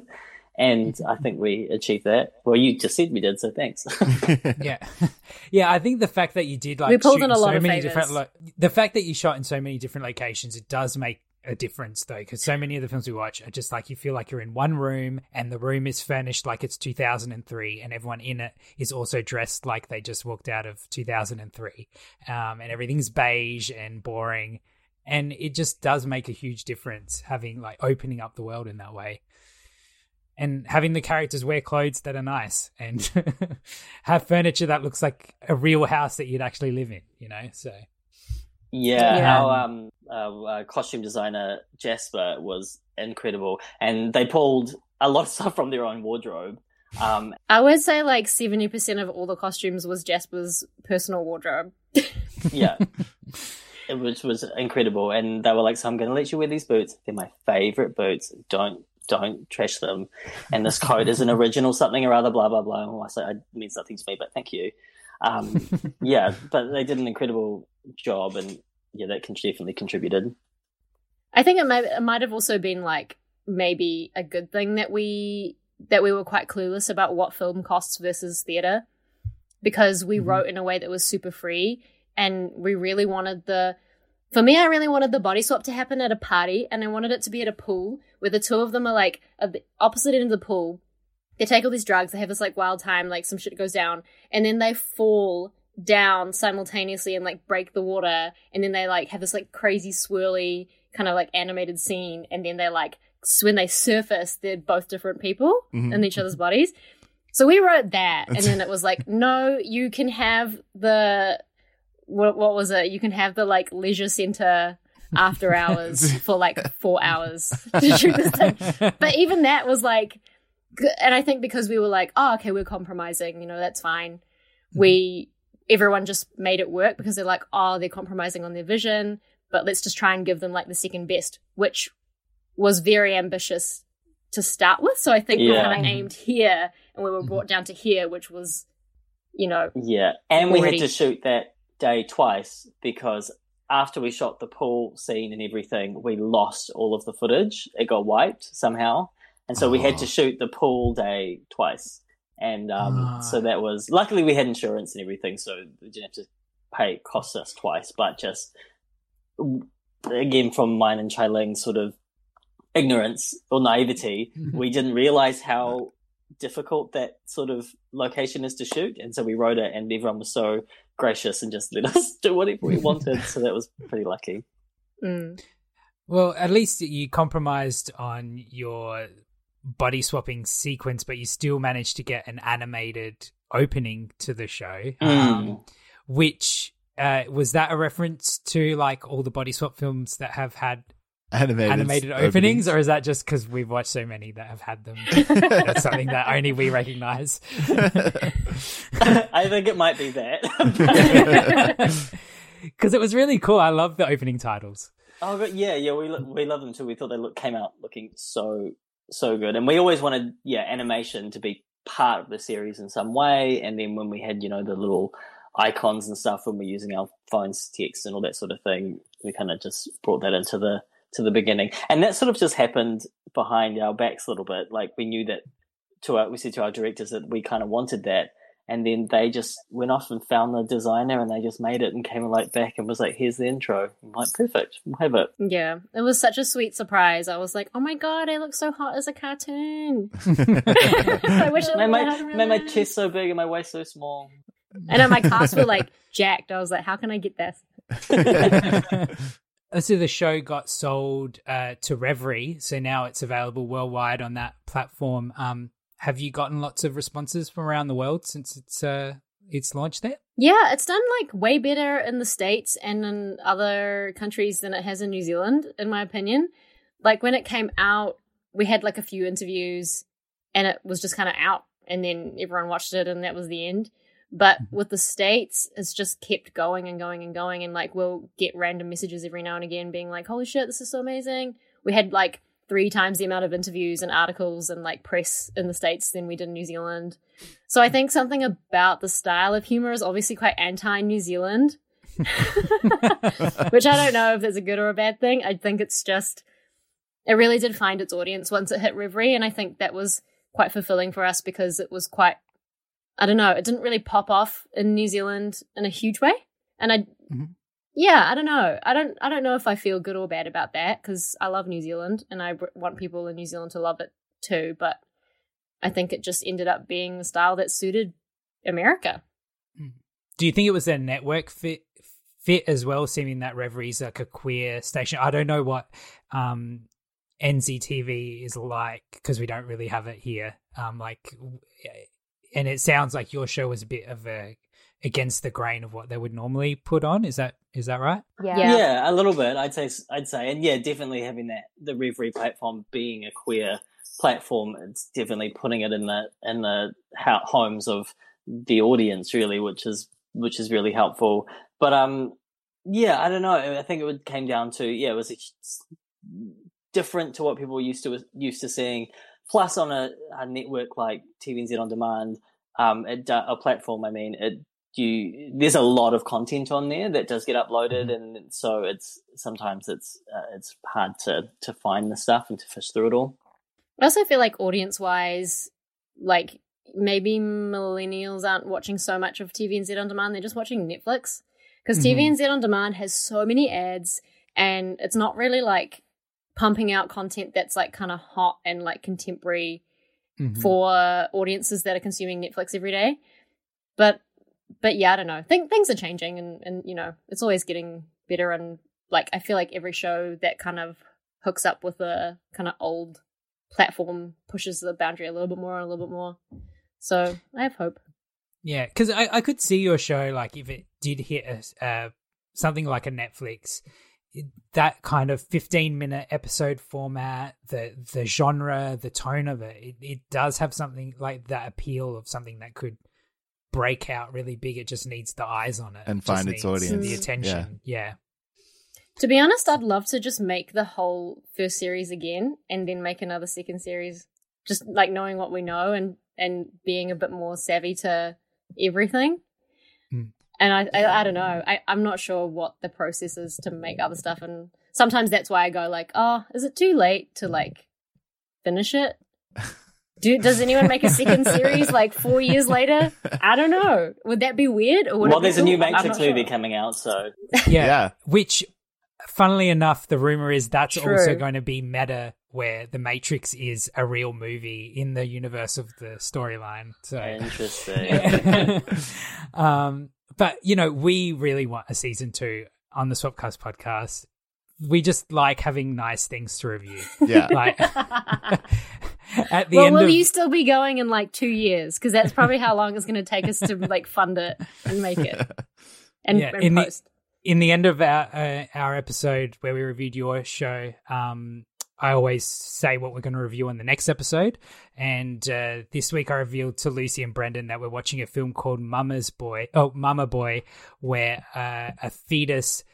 F: And i think we achieved that. Well you just said we did so thanks.
C: Yeah, yeah. I think the fact that you did like
E: We pulled in a lot
C: so
E: of
C: many
E: favours.
C: different, lo- the fact that you shot in so many different locations, it does make a difference though, because so many of the films we watch are just like you feel like you're in one room and the room is furnished like it's 2003, and everyone in it is also dressed like they just walked out of 2003, um, and everything's beige and boring, and it just does make a huge difference having like opening up the world in that way. And having the characters wear clothes that are nice and have furniture that looks like a real house that you'd actually live in, you know? So
F: Yeah,
E: Yeah.
F: our um, uh, uh, costume designer Jasper was incredible, and they pulled a lot of stuff from their own wardrobe. Um,
E: I would say like 70% of all the costumes was Jasper's personal wardrobe.
F: yeah, it was was incredible, and they were like, "So I'm going to let you wear these boots. They're my favorite boots. Don't don't trash them." And this coat is an original something or other. Blah blah blah. And I was like, "It means nothing to me, but thank you." Um, yeah, but they did an incredible job, and yeah, that con- definitely contributed.
E: I think it might it might have also been like maybe a good thing that we that we were quite clueless about what film costs versus theater because we wrote in a way that was super free and we really wanted the for me I really wanted the body swap to happen at a party and I wanted it to be at a pool where the two of them are like at the opposite end of the pool they take all these drugs they have this like wild time like some shit goes down and then they fall down simultaneously and like break the water and then they like have this like crazy swirly kind of like animated scene and then they like when they surface they're both different people
D: Mhm.
E: in each other's bodies so we wrote that and then it was like no you can have the what, what was it? You can have the like leisure center after hours for like four hours to shoot this thing. But even that was like g- and i think because we were like oh okay we're compromising you know that's fine. Hmm. We everyone just made it work because they're like oh they're compromising on their vision but let's just try and give them like the second best which was very ambitious to start with. So i think we
F: Yeah.
E: kind of mm-hmm. aimed here and we were mm-hmm. brought down to here which was you know
F: Yeah, and we had to shoot that day twice because after we shot the pool scene and everything, we lost all of the footage. It got wiped somehow, and so we had
D: Oh.
F: to shoot the pool day twice. And um,
C: Ah.
F: so that was luckily we had insurance and everything, so we didn't have to pay it cost us twice. But just again, from mine and Chye-Ling's sort of ignorance or naivety, we didn't realize how difficult that sort of location is to shoot, and so we wrote it, and everyone was so gracious and just let us do whatever we wanted. so that was pretty lucky.
E: mm.
C: Well, at least you compromised on your body swapping sequence, but you still managed to get an animated opening to the show. Um, which uh, was that a reference to like all the body swap films that have had
D: Animated,
C: animated openings, or is that just because we've watched so many that have had them? That's something that only we recognize.
F: I think it might be that.
C: Because it was really cool. I love the opening titles.
F: oh, but yeah, yeah, we lo- we love them too. We thought they look came out looking so so good, and we always wanted yeah animation to be part of the series in some way. And then when we had you know the little icons and stuff when we're using our phones text and all that sort of thing, we kind of just brought that into the to the beginning, and that sort of just happened behind our backs a little bit. Like we knew that to our we said to our directors that we kind of wanted that. And then they just went off and found the designer, and they just made it and came like back and was like, "Here's the intro." I'm like, "Perfect, we'll have it."
E: yeah it was such a sweet surprise i was like oh my god i look so hot as a cartoon i wish it
F: made my, made my chest so big and my waist so small.
E: and then my cast were like jacked i was like how can i get this
C: so the show got sold uh, to Reverie, so now it's available worldwide on that platform. Um, have you gotten lots of responses from around the world since it's uh, it's launched there?
E: Yeah, it's done like way better in the States and in other countries than it has in New Zealand, in my opinion. Like when it came out, we had like a few interviews and it was just kind of out and then everyone watched it and that was the end. But mm-hmm. with the States, it's just kept going and going and going. And like we'll get random messages every now and again being like, holy shit, this is so amazing. We had like three times the amount of interviews and articles and like press in the States than we did in New Zealand. So I think something about the style of humor is obviously quite anti New Zealand, which I don't know if it's a good or a bad thing. I think it's just, it really did find its audience once it hit Reverie. And I think that was quite fulfilling for us because it was quite, I don't know, it didn't really pop off in New Zealand in a huge way. And I,
D: Mhm.
E: yeah, I don't know. I don't. I don't know if I feel good or bad about that because I love New Zealand and I want people in New Zealand to love it too. But I think it just ended up being the style that suited America.
C: Do you think it was their network fit fit as well, seeming that Reveries like a queer station? I don't know what um, NZTV is like because we don't really have it here. Um, like, and it sounds like your show was a bit of a against the grain of what they would normally put on. Is that is that right?
A: Yeah.
E: Yeah.
F: Yeah, a little bit. I'd say. I'd say, and yeah, definitely having that the Reverie platform being a queer platform, it's definitely putting it in the in the homes of the audience, really, which is which is really helpful. But um, yeah, I don't know. I think it would came down to yeah, it was it's different to what people were used to used to seeing. Plus, on a, a network like TVNZ on demand, um, a, a platform. I mean, it you there's a lot of content on there that does get uploaded, and so it's sometimes it's uh, it's hard to to find the stuff and to fish through it all.
E: I also feel like audience wise, like maybe millennials aren't watching so much of TVNZ on demand; they're just watching Netflix because
C: Mhm.
E: TVNZ on demand has so many ads, and it's not really like pumping out content that's like kind of hot and like contemporary
C: Mhm.
E: for audiences that are consuming Netflix every day. But but yeah, I don't know. Think things are changing, and and you know it's always getting better. And like I feel like every show that kind of hooks up with a kind of old platform pushes the boundary a little bit more and a little bit more. So I have hope.
C: Yeah, because I, I could see your show like if it did hit a, uh, something like a Netflix, that kind of fifteen minute episode format, the the genre, the tone of it, it, it does have something like that appeal of something that could break out really big. It just needs the eyes on it
D: And
C: It
D: find its audience.
C: the attention. Yeah.
E: To be honest, I'd love to just make the whole first series again and then make another second series. Just like knowing what we know and and being a bit more savvy to everything. And I, I I don't know. I I'm not sure what the process is to make other stuff and sometimes that's why I go like, "Oh, is it too late to like finish it?" Do, does anyone make a second series like four years later? I don't know. Would that be weird? Or would
F: well,
E: be
F: there's a new Matrix movie
E: sure.
F: coming out, so
C: yeah,
D: Yeah.
C: Which, funnily enough, the rumor is that's
E: True.
C: also going to be meta, where the Matrix is a real movie in the universe of the storyline. So
F: interesting.
C: um, but you know, we really want a season two on the Swapcast podcast. We just like having nice things to review.
D: Yeah.
C: Like at the end.
E: well,
C: end
E: will
C: of
E: you still be going in like two years? Because that's probably how long it's going to take us to like fund it and make it and,
C: Yeah,
E: and
C: in the- in the end of our uh, our episode where we reviewed your show, um, I always say what we're going to review on the next episode. And uh, this week, I revealed to Lucy and Brendan that we're watching a film called Mama's Boy. Oh, Mama Boy, where uh, a fetus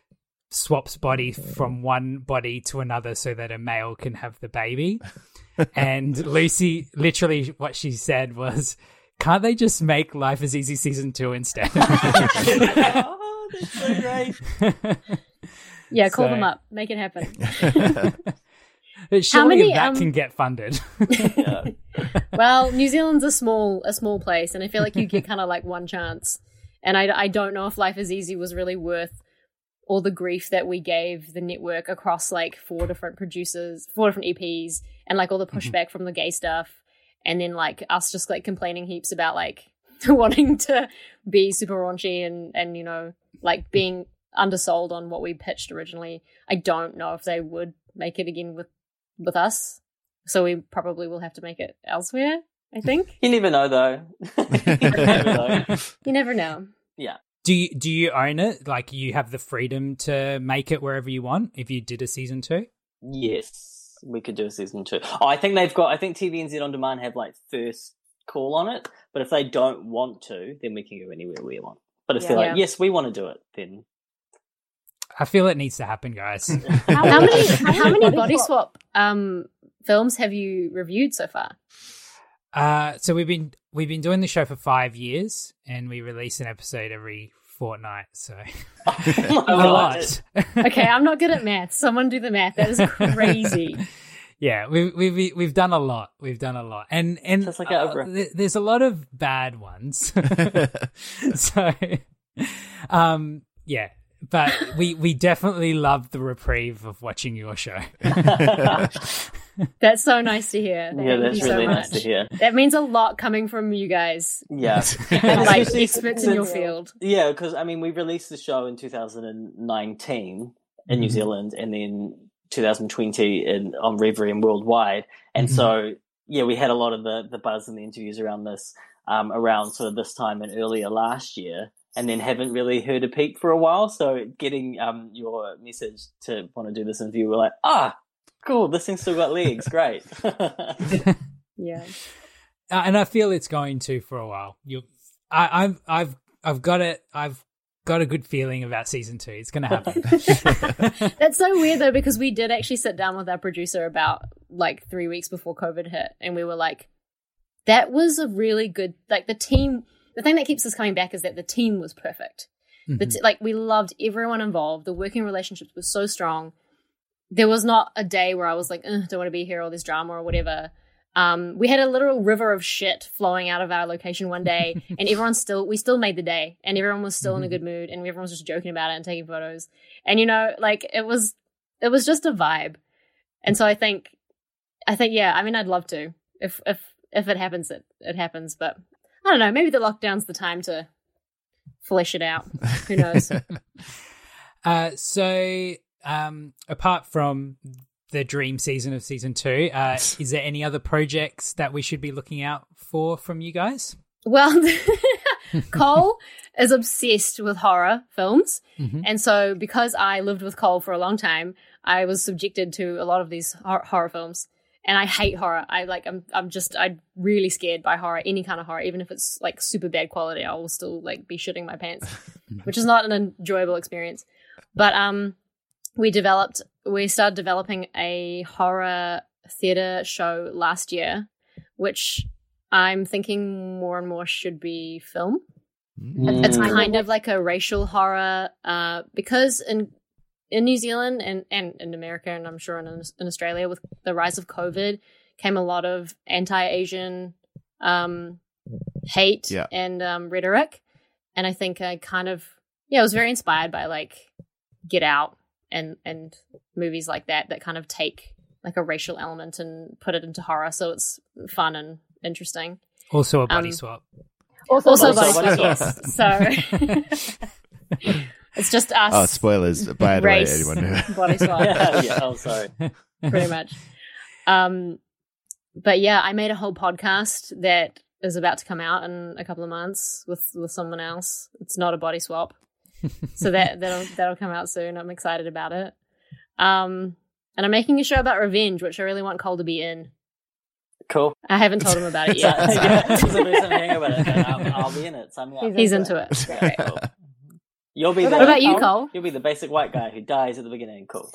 C: swaps body from one body to another so that a male can have the baby. and Lucy, literally, what she said was. Can't they just make Life is Easy season two instead?
F: oh, that's so great.
E: Yeah, call
C: So-
E: them up, make it happen.
C: Surely
E: many,
C: that
E: um,
C: can get funded.
F: Yeah.
E: well, New Zealand's a small a small place, and I feel like you get kind of like one chance. And I, I don't know if Life is Easy was really worth all the grief that we gave the network across like four different producers, four different EPs, and like all the pushback from the gay stuff, and then like us just like complaining heaps about like wanting to be super raunchy and and you know like being undersold on what we pitched originally. I don't know if they would make it again with with us, so we probably will have to make it elsewhere. I think
F: You never know, though. you never know.
E: you never know.
C: do you do you own it? Like you have the freedom to make it wherever you want if you did a season two?
F: Yes, we could do a season two. Oh, I think they've got. I think TVNZ on demand have like first call on it. But if they don't want to, then we can go anywhere we want. But if they're like, yes, we want to do it, then
C: I feel it needs to happen, guys.
E: How many how many body swap um films have you reviewed so far?
C: uh, so we've been we've been doing the show for five years, and we release an episode every fortnight. So
F: a
C: a lot.
E: Okay, I'm not good at math. Someone do the math. That is crazy.
C: Yeah, we've we've we've done a lot. We've done a lot, and and
F: like
C: uh,
F: Oprah.
C: th- there's a lot of bad ones. so, um, yeah, but we we definitely loved the reprieve of watching your show.
E: That's so nice to hear. Thank
F: yeah, that's
E: you so
F: really
E: much.
F: nice to hear.
E: That means a lot coming from you guys,
F: Yeah.
E: and like experts in your field.
F: Yeah, because I mean, we released the show in 2019 in New
C: Mhm.
F: Zealand, and then 2020 in on Reverie and worldwide. And so, yeah, we had a lot of the the buzz and the interviews around this um, around sort of this time and earlier last year, and then haven't really heard a peep for a while. So, getting um, your message to want to do this interview, we're like, ah, cool, this thing's still got legs, great.
E: Yeah.
C: Uh, and I feel it's going to for a while. You, I, I've, I've, I've got it. I've got a good feeling about season two. It's going to happen.
E: That's so weird though, because we did actually sit down with our producer about like three weeks before COVID hit, and we were like, that was a really good, like the team, the thing that keeps us coming back is that the team was perfect. The t- like, we loved everyone involved. The working relationships were so strong. There was not a day where I was like, don't want to be here, or this drama, or whatever. Um, we had a literal river of shit flowing out of our location one day, and everyone still, we still made the day, and everyone was still in a good mood, and everyone was just joking about it and taking photos. And you know, like it was, it was just a vibe. And so I think, I think, yeah, I mean, I'd love to if if if it happens, it it happens. But I don't know, maybe the lockdown's the time to flesh it out. Who knows?
C: Uh, so, um, apart from the dream season of season two, uh, is there any other projects that we should be looking out for from you guys?
E: Well, Cole is obsessed with horror films.
C: Mhm.
E: And so, because I lived with Cole for a long time, I was subjected to a lot of these hor- horror films. And I hate horror. I like, I'm, I'm just, I'm really scared by horror, any kind of horror, even if it's like super bad quality, I will still like be shitting my pants, which is not an enjoyable experience. But, um, we developed, we started developing a horror theater show last year, which I'm thinking more and more should be film. It's
F: Mm.
E: kind of like a racial horror, uh, because in in New Zealand and, and in America, and I'm sure in, in Australia, with the rise of COVID, came a lot of anti-Asian um, hate
D: Yeah.
E: and um, rhetoric, and I think I kind of yeah, I was very inspired by like Get Out and and movies like that that kind of take like a racial element and put it into horror, so it's fun and interesting.
C: Also, a body
E: Um,
C: swap.
E: Also,
F: Also
E: body
F: body
E: swap,
F: swap.
E: yes. So it's just us.
D: Oh, spoilers! By the way, anyone who
E: body swap,
F: yeah, yeah, oh, sorry.
E: pretty much. Um, but yeah, I made a whole podcast that is about to come out in a couple of months with with someone else. It's not a body swap, so that that'll that'll come out soon. I'm excited about it. Um, and I'm making a show about revenge, which I really want Cole to be in.
F: Cool.
E: I haven't told him about it
F: Yeah,
E: yet.
F: yeah. So there's something about it. then I'll, I'll be in it. Sign me up.
E: He's into it.
F: Great, cool. You'll be
E: What
F: the,
E: about you, Cole?
F: You'll be the basic white guy who dies at the beginning. Cool.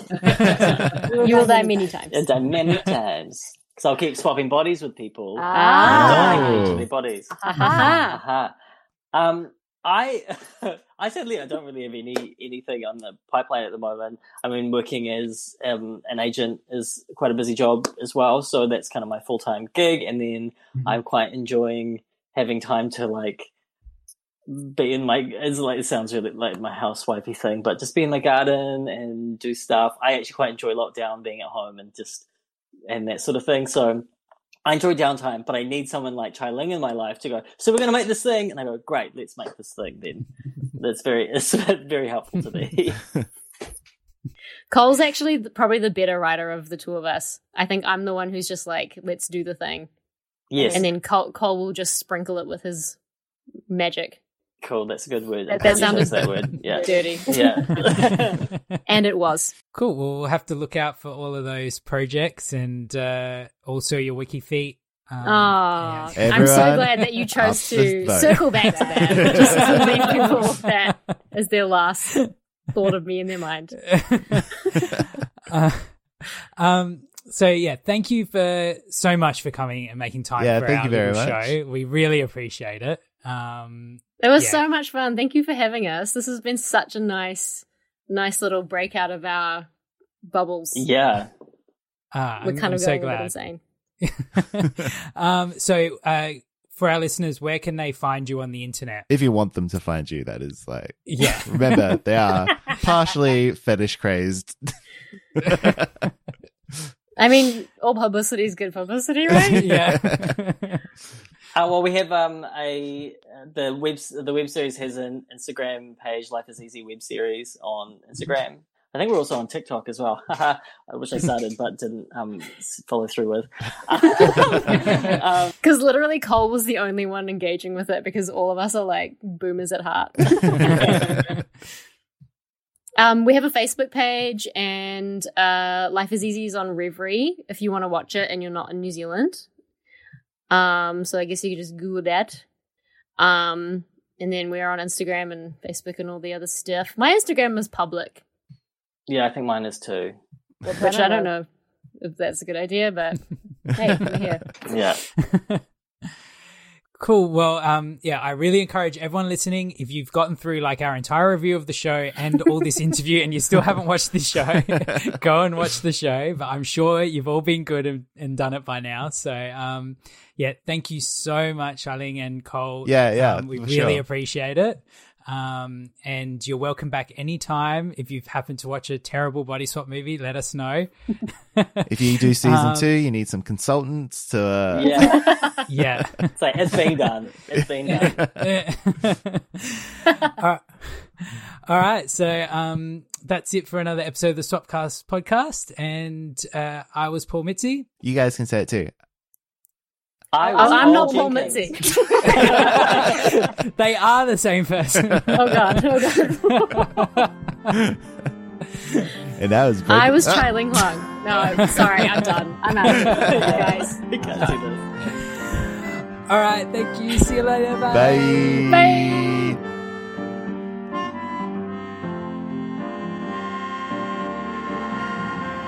E: You will die many times.
F: And die many times. Because I'll keep swapping bodies with people.
E: Ah.
F: and dying each
D: Oh.
F: of their bodies.
E: Aha.
F: Aha. Um, I I sadly I don't really have any anything on the pipeline at the moment. I mean, working as um, an agent is quite a busy job as well, so that's kind of my full time gig. And then I'm quite enjoying having time to like be in my it's like it sounds really like my housewifey thing, but just be in the garden and do stuff. I actually quite enjoy lockdown, being at home and just and that sort of thing. So I enjoy downtime, but I need someone like Chye-Ling in my life to go. So we're going to make this thing, and I go, great, let's make this thing. Then that's very it's very helpful to me.
E: Cole's actually probably the better writer of the two of us. I think I'm the one who's just like, let's do the thing.
F: yes,
E: And then Cole, Cole will just sprinkle it with his magic.
F: Cool. That's a good word.
E: That-
F: I
E: that sounded
F: that word. Yeah,
E: Dirty.
F: yeah.
E: And it was.
C: Cool. Well, we'll have to look out for all of those projects and uh, also your wiki feet. Um,
E: Ah,
C: yeah.
E: I'm so glad that you chose to circle back to that. Just to leave people with that as their last thought of me in their mind.
C: Uh, um. So yeah, thank you for so much for coming and making time
D: Yeah,
C: for
D: thank
C: our
D: you very much.
C: show. We really appreciate it. Um.
E: It was
C: Yeah.
E: so much fun. Thank you for having us. This has been such a nice, nice little breakout of our bubbles.
F: yeah.
C: Uh,
E: We're
C: I'm,
E: kind
C: I'm
E: of
C: so
E: going a bit
C: glad.
E: insane.
C: um, so, uh, for our listeners, where can they find you on the internet?
D: If you want them to find you, that is like.
C: Yeah.
D: Remember, they are partially fetish crazed.
E: I mean, all publicity is good publicity, right?
C: yeah.
F: Uh, well, we have um a the web the web series has an Instagram page, Life is Easy web series on Instagram. I think we're also on TikTok as well. I wish I started, but didn't um, follow through with. um,
E: Because literally, Cole was the only one engaging with it because all of us are like boomers at heart. um, we have a Facebook page, and uh, Life is Easy is on Reverie if you want to watch it and you're not in New Zealand. Um, so I guess you could just Google that. Um, and then we're on Instagram and Facebook and all the other stuff. My Instagram is public,
F: yeah, I think mine is too.
E: which I don't know if that's a good idea, but hey, I'm here.
F: Yeah.
C: Cool. Well, um, yeah, I really encourage everyone listening. If you've gotten through like our entire review of the show and all this interview, and you still haven't watched this show, go and watch the show. But I'm sure you've all been good and, and done it by now. So, um, yeah, thank you so much, Chye-Ling and Cole.
D: Yeah, yeah,
C: Um, we really
D: sure.
C: appreciate it. Um, and you're welcome back anytime. If you've happened to watch a terrible body swap movie, let us know.
D: If you do season
C: Um,
D: two, you need some consultants to. Uh,
F: Yeah.
C: Yeah.
F: It's like, it's been done. It's been done.
C: all, right. all right. So um, that's it for another episode of the Swapcast podcast. And uh, I was Paul Mitzi.
D: You guys can say it too.
F: I
E: Oh,
F: was
E: I'm not
F: Paul
E: Paul Mitzi.
C: they are the same person.
E: oh god, oh god.
D: And that was.
E: I was
D: Ah,
E: Chye-Ling Huang. No, I'm sorry, I'm done. I'm out guys.
F: We can't do this.
C: all right. Thank you. See you later. Bye.
D: Bye.
E: Bye.